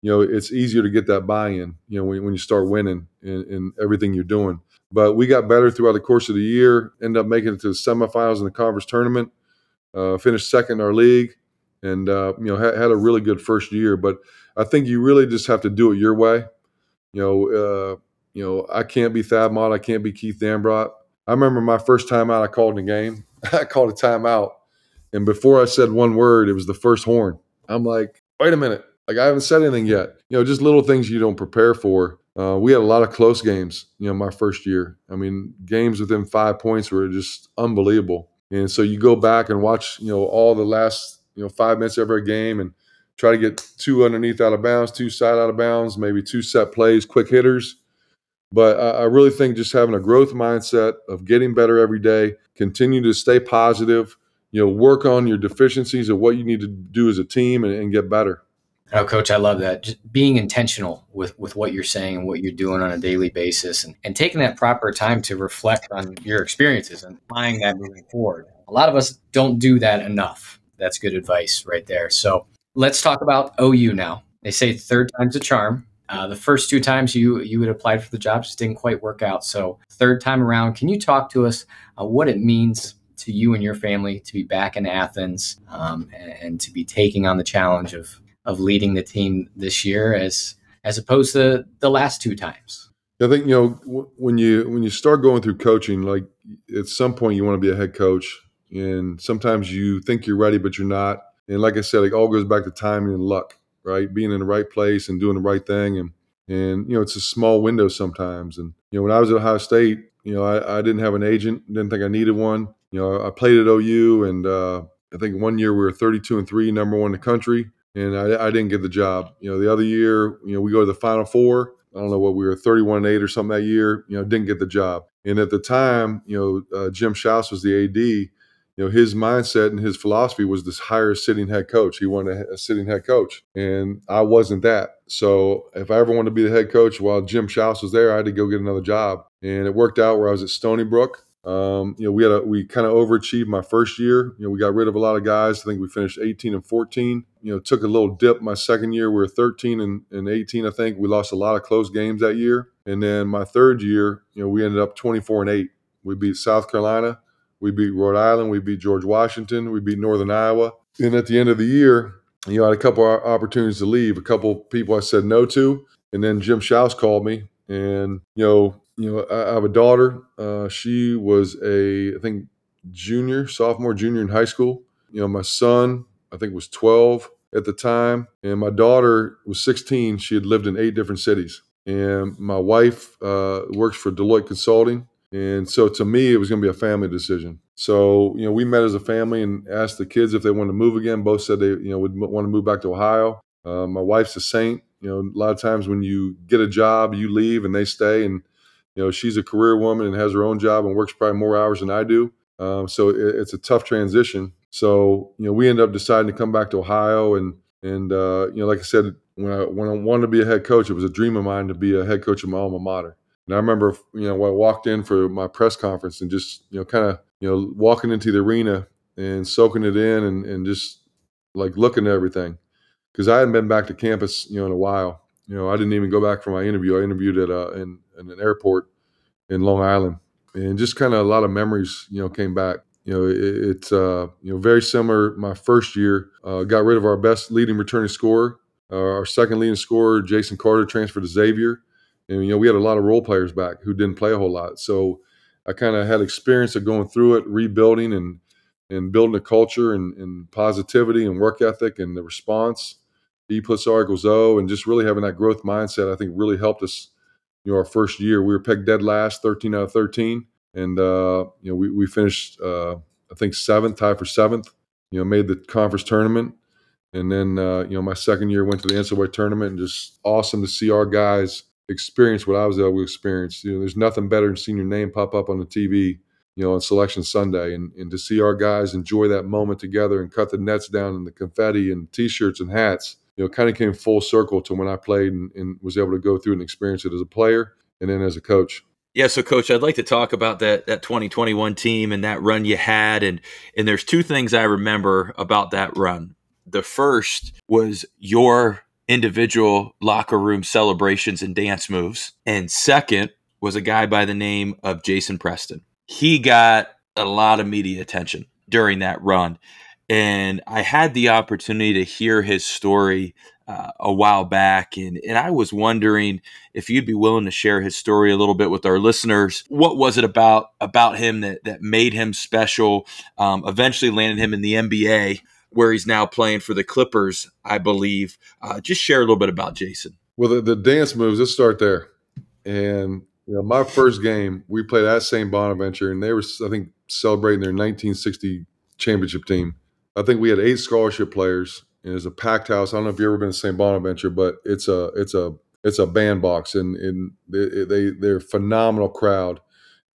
you know, it's easier to get that buy-in, you know, when, when you start winning in, in everything you're doing. But we got better throughout the course of the year. Ended up making it to the semifinals in the conference tournament. Uh, finished second in our league, and uh, you know had, had, a really good first year. But I think you really just have to do it your way. You know, uh, you know I can't be Thad Matta. I can't be Keith Dambrot. I remember my first time out. I called in the game. I called a timeout, and before I said one word, it was the first horn. I'm like, wait a minute. Like I haven't said anything yet. You know, just little things you don't prepare for. Uh, we had a lot of close games, you know, my first year. I mean, games within five points were just unbelievable. And so you go back and watch, you know, all the last, you know, five minutes of every game and try to get two underneath out of bounds, two side out of bounds, maybe two set plays, quick hitters. But I, I really think just having a growth mindset of getting better every day, continue to stay positive, you know, work on your deficiencies of what you need to do as a team and, and get better. Oh, coach, I love that. Just being intentional with, with what you're saying and what you're doing on a daily basis and, and taking that proper time to reflect on your experiences and applying that moving forward. A lot of us don't do that enough. That's good advice right there. So let's talk about OU now. They say third time's a charm. Uh, the first two times you you had applied for the job just didn't quite work out. So third time around, can you talk to us uh, what it means to you and your family to be back in Athens um, and, and to be taking on the challenge of of leading the team this year as as opposed to the last two times. I think you know when you when you start going through coaching, like at some point you want to be a head coach, and sometimes you think you're ready, but you're not. And like I said, it all goes back to timing and luck, right? Being in the right place and doing the right thing, and and you know it's a small window sometimes. And you know when I was at Ohio State, you know I, I didn't have an agent, didn't think I needed one. You know I played at OU, and uh, I think one year we were 32 and three, number one in the country and I, I, didn't get the job. You know, the other year, you know, we go to the Final Four. I don't know what we were 31 and 8 or something that year, you know, didn't get the job. And at the time, you know, uh, Jim Schaus was the AD. You know, his mindset and his philosophy was this hire a sitting head coach. He wanted a, a sitting head coach. And I wasn't that. So if I ever wanted to be the head coach while Jim Schaus was there, I had to go get another job. And it worked out where I was at Stony Brook. Um, you know, we had a, we kind of overachieved my first year. You know, we got rid of a lot of guys. I think we finished 18 and 14. You know, took a little dip my second year. We were 13 and, and 18. I think we lost a lot of close games that year. And then my third year, you know, we ended up 24 and 8. We beat South Carolina. We beat Rhode Island. We beat George Washington. We beat Northern Iowa. And at the end of the year, you know, I had a couple opportunities to leave. A couple people I said no to. And then Jim Schaus called me and, you know, you know, I, have a daughter. Uh, she was a, I think, junior, sophomore, junior in high school. You know, my son, I think, was 12 at the time, and my daughter was 16. She had lived in eight different cities. And my wife uh, works for Deloitte Consulting. And so to me, it was going to be a family decision. So, you know, we met as a family and asked the kids if they wanted to move again. Both said they, you know, would want to move back to Ohio. Uh, my wife's a saint. You know, a lot of times when you get a job, you leave and they stay. And you know, she's a career woman and has her own job and works probably more hours than I do. Um, so it, it's a tough transition. So you know, we ended up deciding to come back to Ohio, and and uh, you know, like I said, when I when I wanted to be a head coach, it was a dream of mine to be a head coach of my alma mater. And I remember, you know, when I walked in for my press conference and just you know, kind of you know, walking into the arena and soaking it in and and just like looking at everything because I hadn't been back to campus, you know, in a while. You know, I didn't even go back for my interview. I interviewed at uh, in, in an airport in Long Island, and just kind of a lot of memories, you know, came back. You know, it, it's uh, you know very similar. My first year, uh, got rid of our best leading returning scorer. Uh, our second leading scorer, Jason Carter, transferred to Xavier, and you know we had a lot of role players back who didn't play a whole lot. So I kind of had experience of going through it, rebuilding and and building a culture and, and positivity and work ethic and the response. E plus R equals O, and just really having that growth mindset, I think really helped us. You know, our first year, we were pegged dead last, 13 out of 13 and uh, you know we, we finished uh, I think seventh, tied for seventh. You know, made the conference tournament, and then uh, you know my second year went to the NCAA tournament, and just awesome to see our guys experience what I was able to experience. You know, there's nothing better than seeing your name pop up on the TV, you know, on Selection Sunday, and and to see our guys enjoy that moment together and cut the nets down and the confetti and T-shirts and hats. You know, kind of came full circle to when I played and, and was able to go through and experience it as a player and then as a coach. Yeah, so coach, I'd like to talk about that that 2021 team and that run you had and and there's two things I remember about that run. The first was your individual locker room celebrations and dance moves. And second was a guy by the name of Jason Preston. He got a lot of media attention during that run. And I had the opportunity to hear his story uh, a while back, and and I was wondering if you'd be willing to share his story a little bit with our listeners. What was it about about him that that made him special? Um, eventually landed him in the NBA, where he's now playing for the Clippers, I believe. Uh, just share a little bit about Jason. Well, the, the dance moves. Let's start there. And you know, my first game, we played at St. Bonaventure, and they were, I think, celebrating their 1960 championship team. I think we had eight scholarship players and it's a packed house. I don't know if you've ever been to St. Bonaventure, but it's a it's a it's a bandbox, and and they, they they're a phenomenal crowd.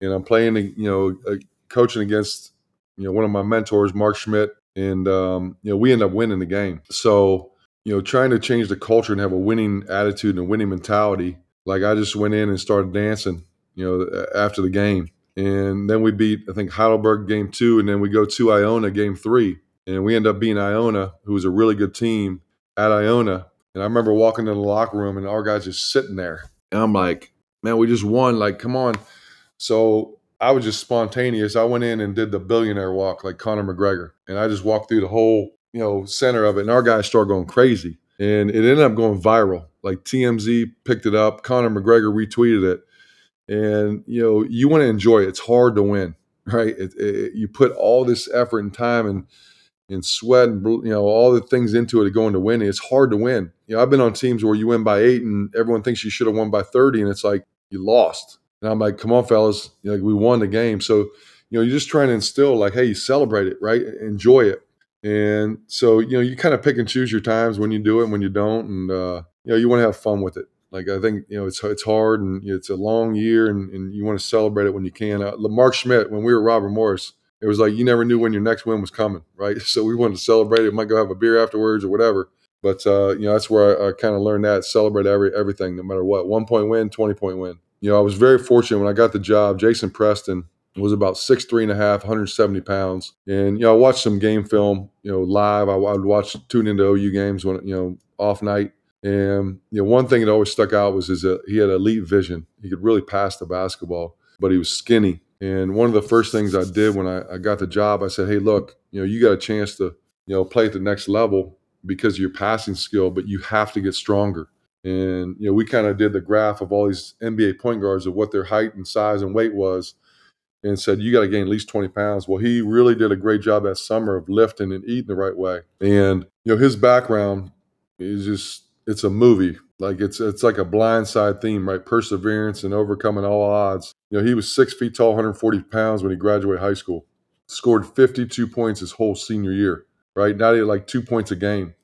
And I'm playing, you know, uh, coaching against you know one of my mentors, Mark Schmidt, and um, you know we end up winning the game. So you know, trying to change the culture and have a winning attitude and a winning mentality. Like I just went in and started dancing, you know, after the game. And then we beat, I think, Heidelberg game two, and then we go to Iona game three and we end up being Iona, who was a really good team at Iona. And I remember walking in the locker room and our guys just sitting there. And I'm like, man, we just won. Like, come on. So I was just spontaneous. I went in and did the billionaire walk like Conor McGregor. And I just walked through the whole, you know, center of it. And our guys started going crazy. And it ended up going viral. Like TMZ picked it up. Conor McGregor retweeted it. And, you know, you want to enjoy it. It's hard to win, right? It, it, you put all this effort and time and – and sweat and you know all the things into it to going to winning. It's hard to win. You know, I've been on teams where you win by eight and everyone thinks you should have won by thirty, and it's like you lost. And I'm like, come on, fellas, you know, like we won the game. So you know, you're just trying to instill like, hey, you celebrate it, right? Enjoy it. And so you know, you kind of pick and choose your times when you do it, and when you don't, and uh, you know, you want to have fun with it. Like I think you know, it's it's hard and it's a long year, and, and you want to celebrate it when you can. Uh, Mark Schmidt, when we were Robert Morris it was like you never knew when your next win was coming, right? So we wanted to celebrate it. Might go have a beer afterwards or whatever. But uh, you know, that's where I, I kind of learned that celebrate every everything, no matter what. One point win, twenty point win. You know, I was very fortunate when I got the job. Jason Preston was about six three and a half, 170 pounds, and you know, I watched some game film, you know, live. I, I would watch tune into OU games when you know off night. And you know, one thing that always stuck out was his uh, he had elite vision. He could really pass the basketball, but he was skinny and one of the first things I did when I, I got the job, I said, "Hey, look, you know, you got a chance to, you know, play at the next level because of your passing skill, but you have to get stronger." And you know, we kind of did the graph of all these NBA point guards of what their height and size and weight was, and said you got to gain at least 20 pounds. Well, he really did a great job that summer of lifting and eating the right way. And you know, his background is just it's a movie. Like it's it's like a blindside theme, right? Perseverance and overcoming all odds. You know, he was six feet tall, 140 pounds when he graduated high school. Scored 52 points his whole senior year, right? Now he had like two points a game.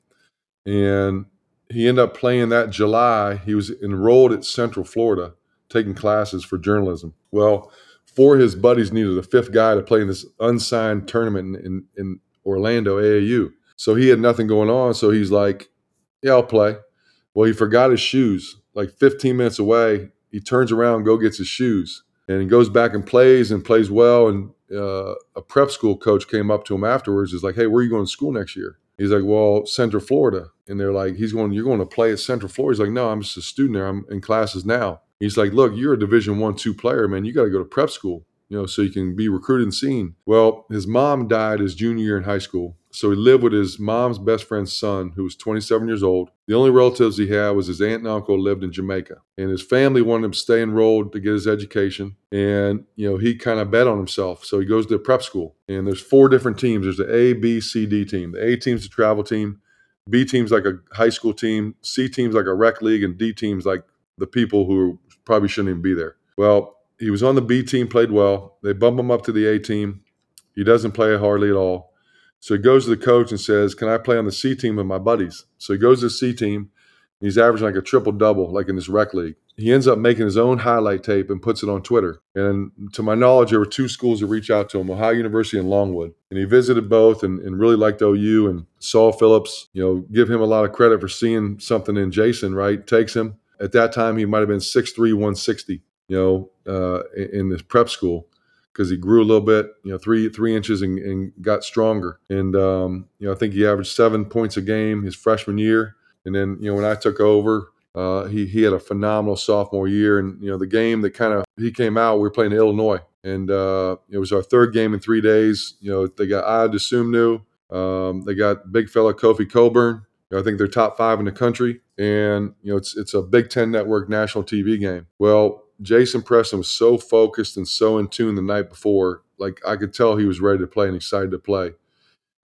And he ended up playing that July. He was enrolled at Central Florida, taking classes for journalism. Well, four of his buddies needed a fifth guy to play in this unsigned tournament in, in, in Orlando AAU. So he had nothing going on. So he's like, "Yeah, I'll play." Well, he forgot his shoes. Like 15 minutes away, he turns around, go gets his shoes, and he goes back and plays and plays well. And uh, a prep school coach came up to him afterwards. Is like, "Hey, where are you going to school next year?" He's like, "Well, Central Florida." And they're like, "He's going. You're going to play at Central Florida." He's like, "No, I'm just a student there. I'm in classes now." He's like, "Look, you're a Division One, two player, man. You got to go to prep school." You know, so you can be recruited and seen. Well, his mom died his junior year in high school. So he lived with his mom's best friend's son, who was 27 years old. The only relatives he had was his aunt and uncle lived in Jamaica. And his family wanted him to stay enrolled to get his education. And, you know, he kind of bet on himself. So he goes to prep school. And there's four different teams. There's the A, B, C, D team. The A team's the travel team. B team's like a high school team. C team's like a rec league. And D team's like the people who probably shouldn't even be there. Well, he was on the B team, played well. They bump him up to the A team. He doesn't play hardly at all. So he goes to the coach and says, Can I play on the C team with my buddies? So he goes to the C team. He's averaging like a triple double, like in this rec league. He ends up making his own highlight tape and puts it on Twitter. And to my knowledge, there were two schools that reached out to him Ohio University and Longwood. And he visited both and, and really liked OU. And Saul Phillips, you know, give him a lot of credit for seeing something in Jason, right? Takes him. At that time, he might have been 6'3, 160 you know, uh, in this prep school because he grew a little bit, you know, three three inches and, and got stronger. And um, you know, I think he averaged seven points a game his freshman year. And then you know, when I took over, uh, he he had a phenomenal sophomore year. And you know, the game that kind of he came out, we were playing Illinois, and uh, it was our third game in three days. You know, they got Ayo Dosunmu, um, they got big fella Kofi Cockburn. I think they're top five in the country, and you know, it's it's a Big Ten Network national TV game. Well, Jason Preston was so focused and so in tune the night before. Like I could tell he was ready to play and excited to play.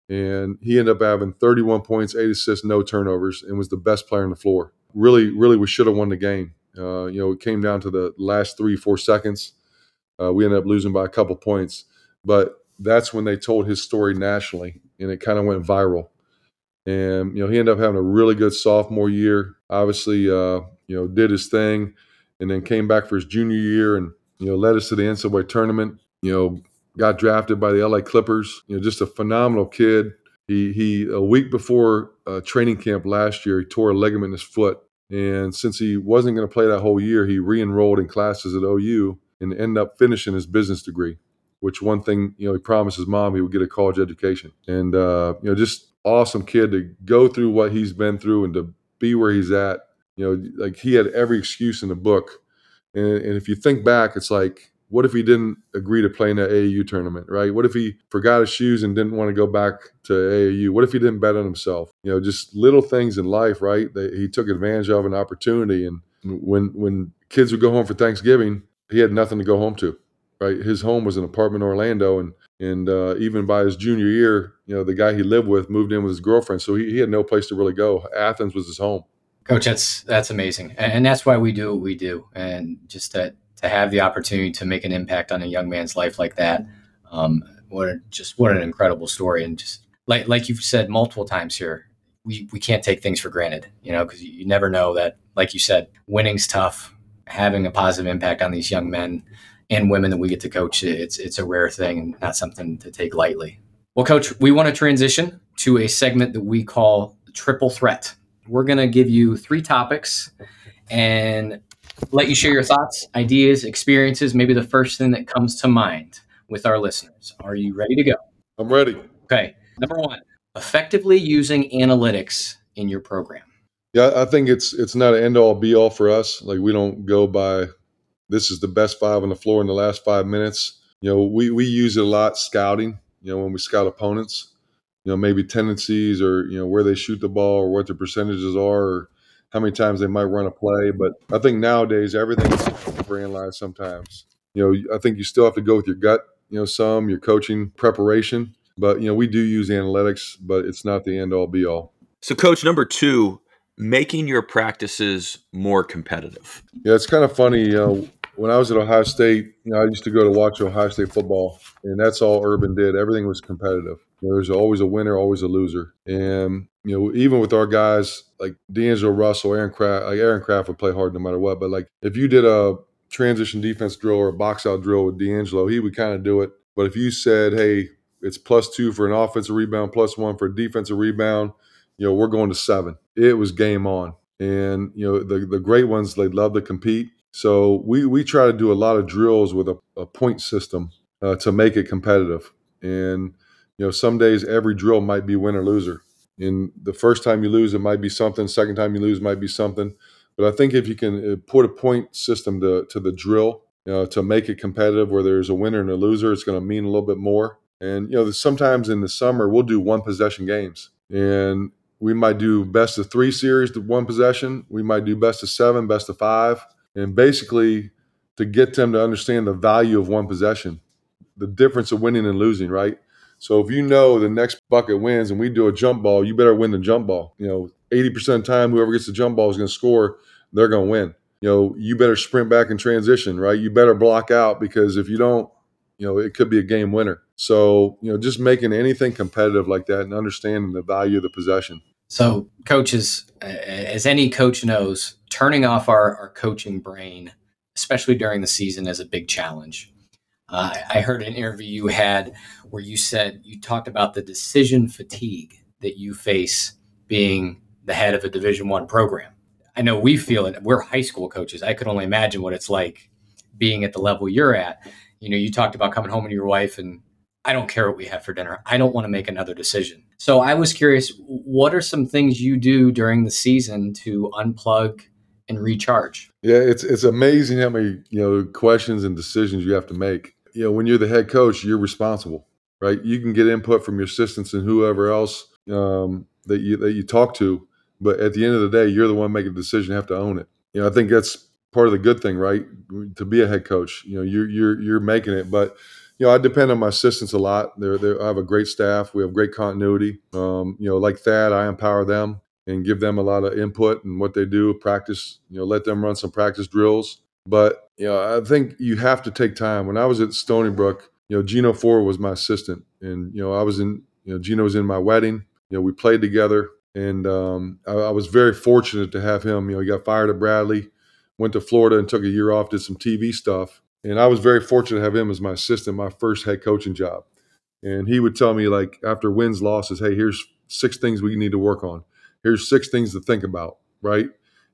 And he ended up having 31 points, eight assists, no turnovers, and was the best player on the floor. Really, really, we should have won the game. Uh, you know, it came down to the last three, four seconds. Uh, we ended up losing by a couple points, but that's when they told his story nationally, and it kind of went viral. And you know, he ended up having a really good sophomore year. Obviously, uh, you know, did his thing and then came back for his junior year and you know led us to the NCAA tournament. You know, got drafted by the LA Clippers. You know, just a phenomenal kid. He he a week before uh, training camp last year, he tore a ligament in his foot, and since he wasn't going to play that whole year, he re-enrolled in classes at OU and ended up finishing his business degree. Which one thing you know he promised his mom he would get a college education, and uh, you know just awesome kid to go through what he's been through and to be where he's at you know, like he had every excuse in the book. And, and if you think back, it's like, what if he didn't agree to play in that AAU tournament, right? What if he forgot his shoes and didn't want to go back to AAU? What if he didn't bet on himself? You know, just little things in life, right? That he took advantage of an opportunity. And when when kids would go home for Thanksgiving, he had nothing to go home to, right? His home was an apartment in Orlando, and and uh, even by his junior year, you know, the guy he lived with moved in with his girlfriend, so he, he had no place to really go. Athens was his home. Coach, that's that's amazing, and that's why we do what we do, and just to to have the opportunity to make an impact on a young man's life like that, um, what a, just what an incredible story, and just like like you've said multiple times here, we we can't take things for granted, you know, because you never know that, like you said, winning's tough. Having a positive impact on these young men and women that we get to coach, it's it's a rare thing and not something to take lightly. Well, coach, we want to transition to a segment that we call triple threat we're going to give you three topics and let you share your thoughts, ideas, experiences, maybe the first thing that comes to mind with our listeners. Are you ready to go? I'm ready. Okay. Number one, effectively using analytics in your program. Yeah, I think it's it's not an end all be all for us. Like we don't go by this is the best five on the floor in the last five minutes. You know, we we use it a lot scouting. You know, when we scout opponents, you know maybe tendencies or you know where they shoot the ball or what their percentages are or how many times they might run a play. But i think nowadays everything's overanalyzed sometimes. You know i think you still have to go with your gut you know some your coaching preparation. But you know we do use analytics but it's not the end all be all. So coach number two making your practices more competitive. Yeah it's kind of funny you know when I was at Ohio State, you know, I used to go to watch Ohio State football, and that's all Urban did. Everything was competitive. You know, there's always a winner, always a loser, and you know, even with our guys like D'Angelo Russell, Aaron Craft, like Aaron Craft would play hard no matter what. But like if you did a transition defense drill or a box out drill with D'Angelo, he would kind of do it. But if you said, "Hey, it's plus two for an offensive rebound, plus one for a defensive rebound," you know, we're going to seven. It was game on. And you know, the the great ones they love to compete. So we we try to do a lot of drills with a, a point system uh, to make it competitive. And you know, some days every drill might be win or loser. And the first time you lose, it might be something. Second time you lose, might be something. But I think if you can uh, put a point system to to the drill know, to make it competitive, where there's a winner and a loser, it's going to mean a little bit more. And you know, sometimes in the summer we'll do one possession games, and we might do best of three series to one possession. We might do best of seven, best of five, and basically to get them to understand the value of one possession, the difference of winning and losing, right? So if you know the next bucket wins and we do a jump ball, you better win the jump ball. You know, 80% of the time, whoever gets the jump ball is going to score, they're going to win. You know, you better sprint back and transition, right? You better block out because if you don't, you know, it could be a game winner. So, you know, just making anything competitive like that and understanding the value of the possession. So, coaches, as any coach knows, turning off our, our coaching brain, especially during the season, is a big challenge. Uh, I heard an interview you had where you said you talked about the decision fatigue that you face being the head of a Division One program. I know we feel it. We're high school coaches. I could only imagine what it's like being at the level you're at. You know, you talked about coming home to your wife and I don't care what we have for dinner. I don't want to make another decision. So I was curious, what are some things you do during the season to unplug and recharge? Yeah, it's it's amazing how many you know questions and decisions you have to make. You know, when you're the head coach, you're responsible, right? You can get input from your assistants and whoever else um, that you that you talk to, but at the end of the day, you're the one making the decision. You have to own it. You know, I think that's part of the good thing, right? To be a head coach, you know, you're you're you're making it, but you know, I depend on my assistants a lot. They're, they're, I have a great staff. We have great continuity. Um, you know, like Thad, I empower them and give them a lot of input and what they do, practice, you know, let them run some practice drills. But, you know, I think you have to take time. When I was at Stony Brook, you know, Geno Ford was my assistant. And, you know, I was in, you know, Geno was in my wedding. You know, we played together. And um, I, I was very fortunate to have him. You know, he got fired at Bradley, went to Florida and took a year off, did some TV stuff and I was very fortunate to have him as my assistant, my first head coaching job. And he would tell me, like, after wins, losses, hey, here's six things we need to work on. Here's six things to think about, right?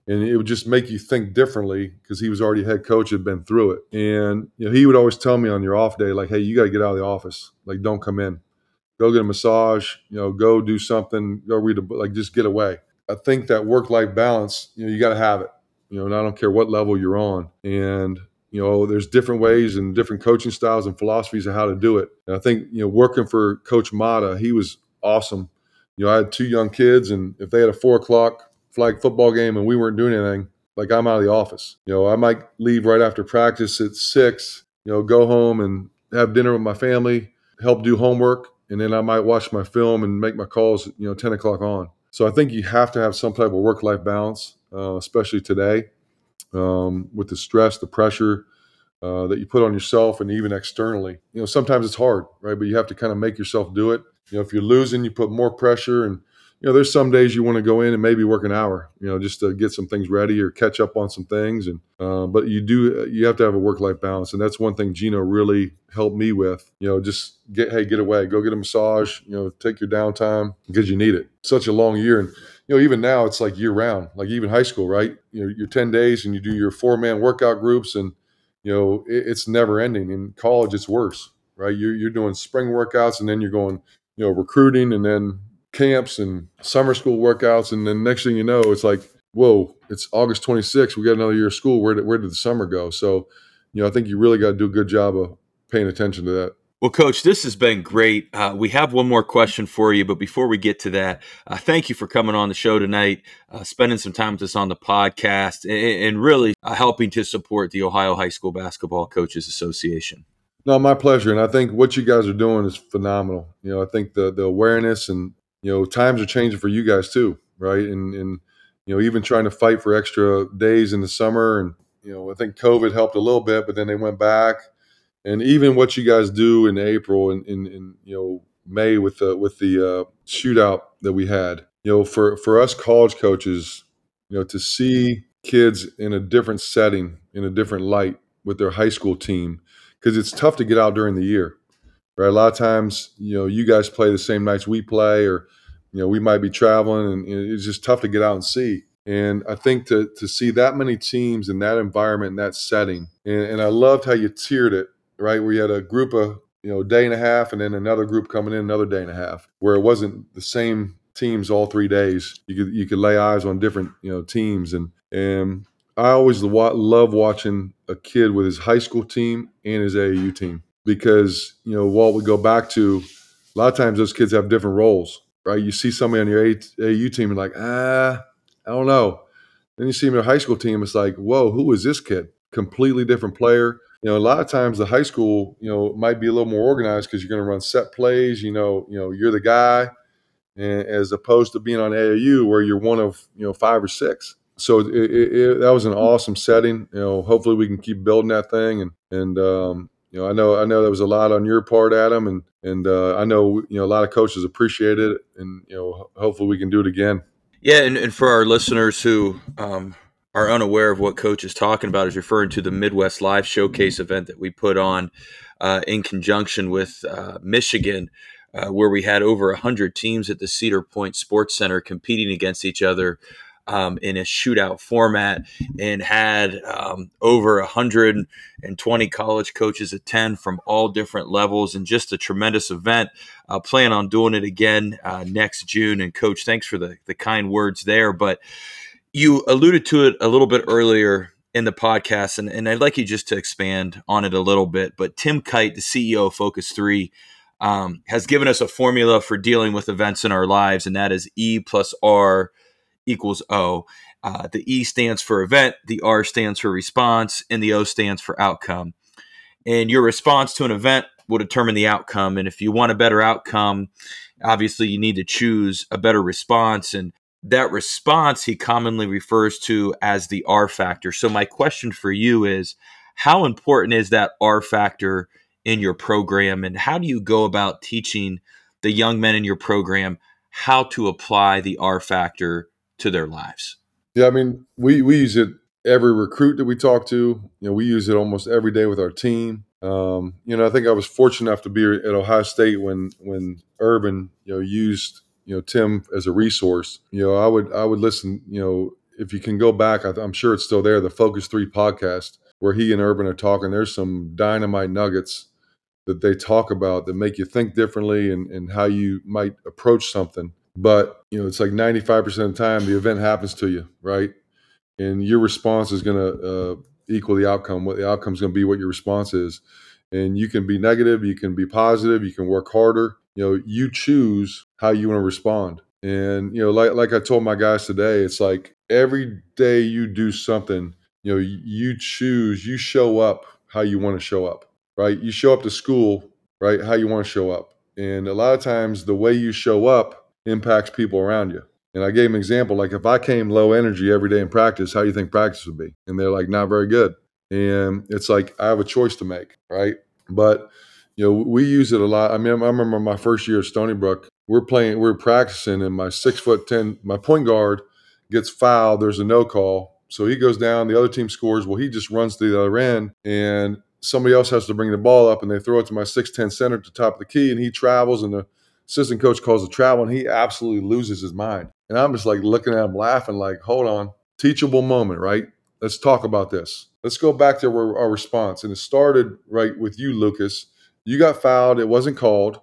And it would just make you think differently because he was already head coach, had been through it. And you know, he would always tell me on your off day, like, hey, you got to get out of the office. Like, don't come in. Go get a massage, you know, go do something, go read a book, like just get away. I think that work life balance, you know, you got to have it. You know, and I don't care what level you're on. And you know there's different ways and different coaching styles and philosophies of how to do it and i think you know working for coach Matta he was awesome you know i had two young kids and if they had a four o'clock flag football game and we weren't doing anything like i'm out of the office you know i might leave right after practice at six you know go home and have dinner with my family help do homework and then i might watch my film and make my calls you know 10 o'clock on so i think you have to have some type of work-life balance uh, especially today um, with the stress, the pressure uh, that you put on yourself and even externally. You know, sometimes it's hard, right? But you have to kind of make yourself do it. You know, if you're losing, you put more pressure and you know, there's some days you want to go in and maybe work an hour, you know, just to get some things ready or catch up on some things. And uh, but you do you have to have a work life balance, and that's one thing Geno really helped me with. You know, just get hey, get away, go get a massage. You know, take your downtime because you need it. Such a long year, and you know, even now it's like year round, like even high school, right? You know, you're 10 days and you do your four man workout groups and, you know, it, it's never ending. In college, it's worse, right? You're, you're doing spring workouts and then you're going, you know, recruiting and then camps and summer school workouts. And then next thing you know, it's like, whoa, it's August 26th. We got another year of school. Where did, where did the summer go? So, you know, I think you really got to do a good job of paying attention to that. Well, Coach, this has been great. Uh, we have one more question for you, but before we get to that, uh, thank you for coming on the show tonight, uh, spending some time with us on the podcast, and, and really uh, helping to support the Ohio High School Basketball Coaches Association. No, my pleasure. And I think what you guys are doing is phenomenal. You know, I think the the awareness and you know times are changing for you guys too, right? And and you know even trying to fight for extra days in the summer and you know, I think COVID helped a little bit, but then they went back. And even what you guys do in April and in, in, you know May with the with the uh, shootout that we had, you know, for for us college coaches, you know, to see kids in a different setting, in a different light with their high school team, because it's tough to get out during the year, right? A lot of times, you know, you guys play the same nights we play, or you know, we might be traveling, and it's just tough to get out and see. And I think to to see that many teams in that environment, in that setting, and, and I loved how you tiered it, right? Where you had a group of you know day and a half, and then another group coming in another day and a half, where it wasn't the same teams all three days. You could you could lay eyes on different you know teams, and and I always love watching a kid with his high school team and his AAU team because you know Walt would go back to a lot of times those kids have different roles, right? You see somebody on your AAU team and like ah I don't know. Then you see him in a high school team. It's like, whoa, who is this kid? Completely different player. You know, a lot of times the high school, you know, might be a little more organized because you're going to run set plays. You know, you know, you're the guy, and as opposed to being on AAU where you're one of you know five or six. So it, it, it, that was an awesome setting. You know, hopefully we can keep building that thing, and and um, you know, I know I know there was a lot on your part, Adam, and and uh, I know you know a lot of coaches appreciate it, and you know, hopefully we can do it again. Yeah, and, and for our listeners who um, are unaware of what Coach is talking about, is referring to the Midwest Live Showcase event that we put on uh, in conjunction with uh, Michigan, uh, where we had over 100 teams at the Cedar Point Sports Center competing against each other um, in a shootout format and had um, over 120 college coaches attend from all different levels and just a tremendous event. Uh, plan on doing it again uh, next June. And coach, thanks for the, the kind words there. But you alluded to it a little bit earlier in the podcast, and, and I'd like you just to expand on it a little bit. But Tim Kight, the CEO of Focus 3, um, has given us a formula for dealing with events in our lives, and that is E plus R equals O. Uh, the E stands for event, the R stands for response, and the O stands for outcome. And your response to an event will determine the outcome. And if you want a better outcome, obviously you need to choose a better response. And that response he commonly refers to as the R factor. So, my question for you is how important is that R factor in your program? And how do you go about teaching the young men in your program how to apply the R factor to their lives. Yeah, I mean, we we use it every recruit that we talk to. You know, we use it almost every day with our team. Um, you know, I think I was fortunate enough to be at Ohio State when when Urban, you know, used you know Tim as a resource. You know, I would I would listen. You know, if you can go back, I, I'm sure it's still there. The Focus Three podcast where he and Urban are talking. There's some dynamite nuggets that they talk about that make you think differently and, and how you might approach something. But you know, it's like 95% of the time the event happens to you, right? And your response is going to uh, equal the outcome. What the outcome is going to be, what your response is. And you can be negative, you can be positive, you can work harder. You know, you choose how you want to respond. And you know, like like I told my guys today, it's like every day you do something, you know, you choose, you show up how you want to show up, right? You show up to school, right? How you want to show up. And a lot of times the way you show up impacts people around you. And I gave an example like if I came low energy every day in practice, how do you think practice would be? And they're like, not very good. And it's like I have a choice to make, right? But you know, we use it a lot. I mean, I remember my first year at Stony Brook. We're playing, we're practicing, and my six foot ten, my point guard gets fouled. There's a no call, so he goes down. The other team scores. Well, he just runs to the other end, and somebody else has to bring the ball up, and they throw it to my six ten center at the top of the key, and he travels, and the assistant coach calls a travel and he absolutely loses his mind. And I'm just like looking at him laughing, like, hold on, teachable moment, right? Let's talk about this. Let's go back to our, our response. And it started right with you, Lucas. You got fouled, it wasn't called.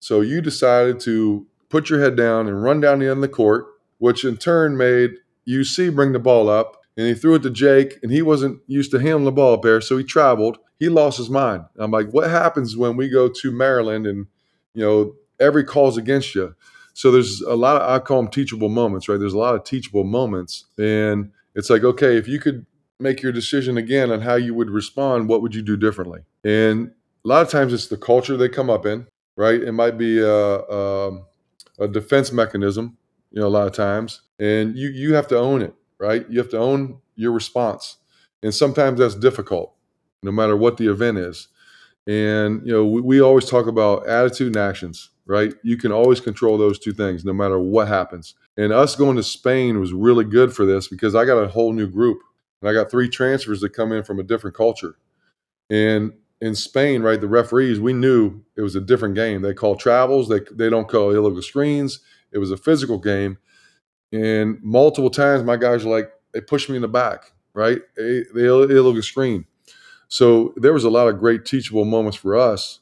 So you decided to put your head down and run down the end of the court, which in turn made UC bring the ball up. And he threw it to Jake, and he wasn't used to handling the ball up there. So he traveled. He lost his mind. I'm like, what happens when we go to Maryland and, you know, every call's against you. So there's a lot of I call them teachable moments, right? There's a lot of teachable moments, and it's like, okay, if you could make your decision again on how you would respond, what would you do differently? And a lot of times it's the culture they come up in, right? It might be a, a, um, a defense mechanism, you know, a lot of times, and you you have to own it, right? You have to own your response. and sometimes that's difficult, no matter what the event is. And you know, we, we always talk about attitude and actions, right? You can always control those two things, no matter what happens. And us going to Spain was really good for this because I got a whole new group, and I got three transfers that come in from a different culture. And in Spain, right, the referees, we knew it was a different game. They call travels, they, they don't call illegal screens. It was a physical game. And multiple times, my guys were like, they pushed me in the back, right? They, illegal screen. So there was a lot of great teachable moments for us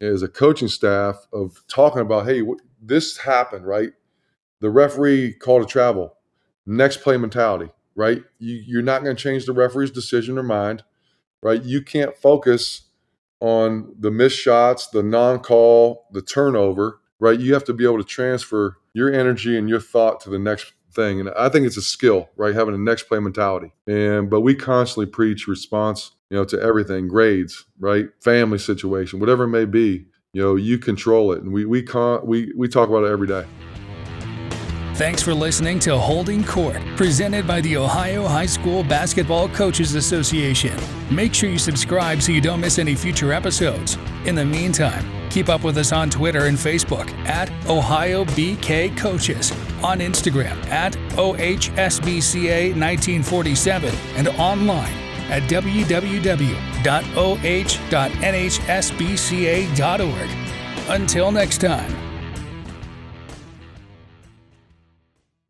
as a coaching staff of talking about, hey, this happened, right? The referee called a travel, next play mentality, right? You, you're not going to change the referee's decision or mind right? You can't focus on the missed shots, the non call, the turnover, right? You have to be able to transfer your energy and your thought to the next thing. And I think it's a skill, right? Having a next play mentality. And but we constantly preach response, you know, to everything, grades, right? Family situation, whatever it may be, you know, you control it. And we we con- we we talk about it every day. Thanks for listening to Holding Court, presented by the Ohio High School Basketball Coaches Association. Make sure you subscribe so you don't miss any future episodes. In the meantime, keep up with us on Twitter and Facebook at Ohio BK Coaches, on Instagram at OHSBCA 1947, and online at www.oh.nhsbca.org. Until next time.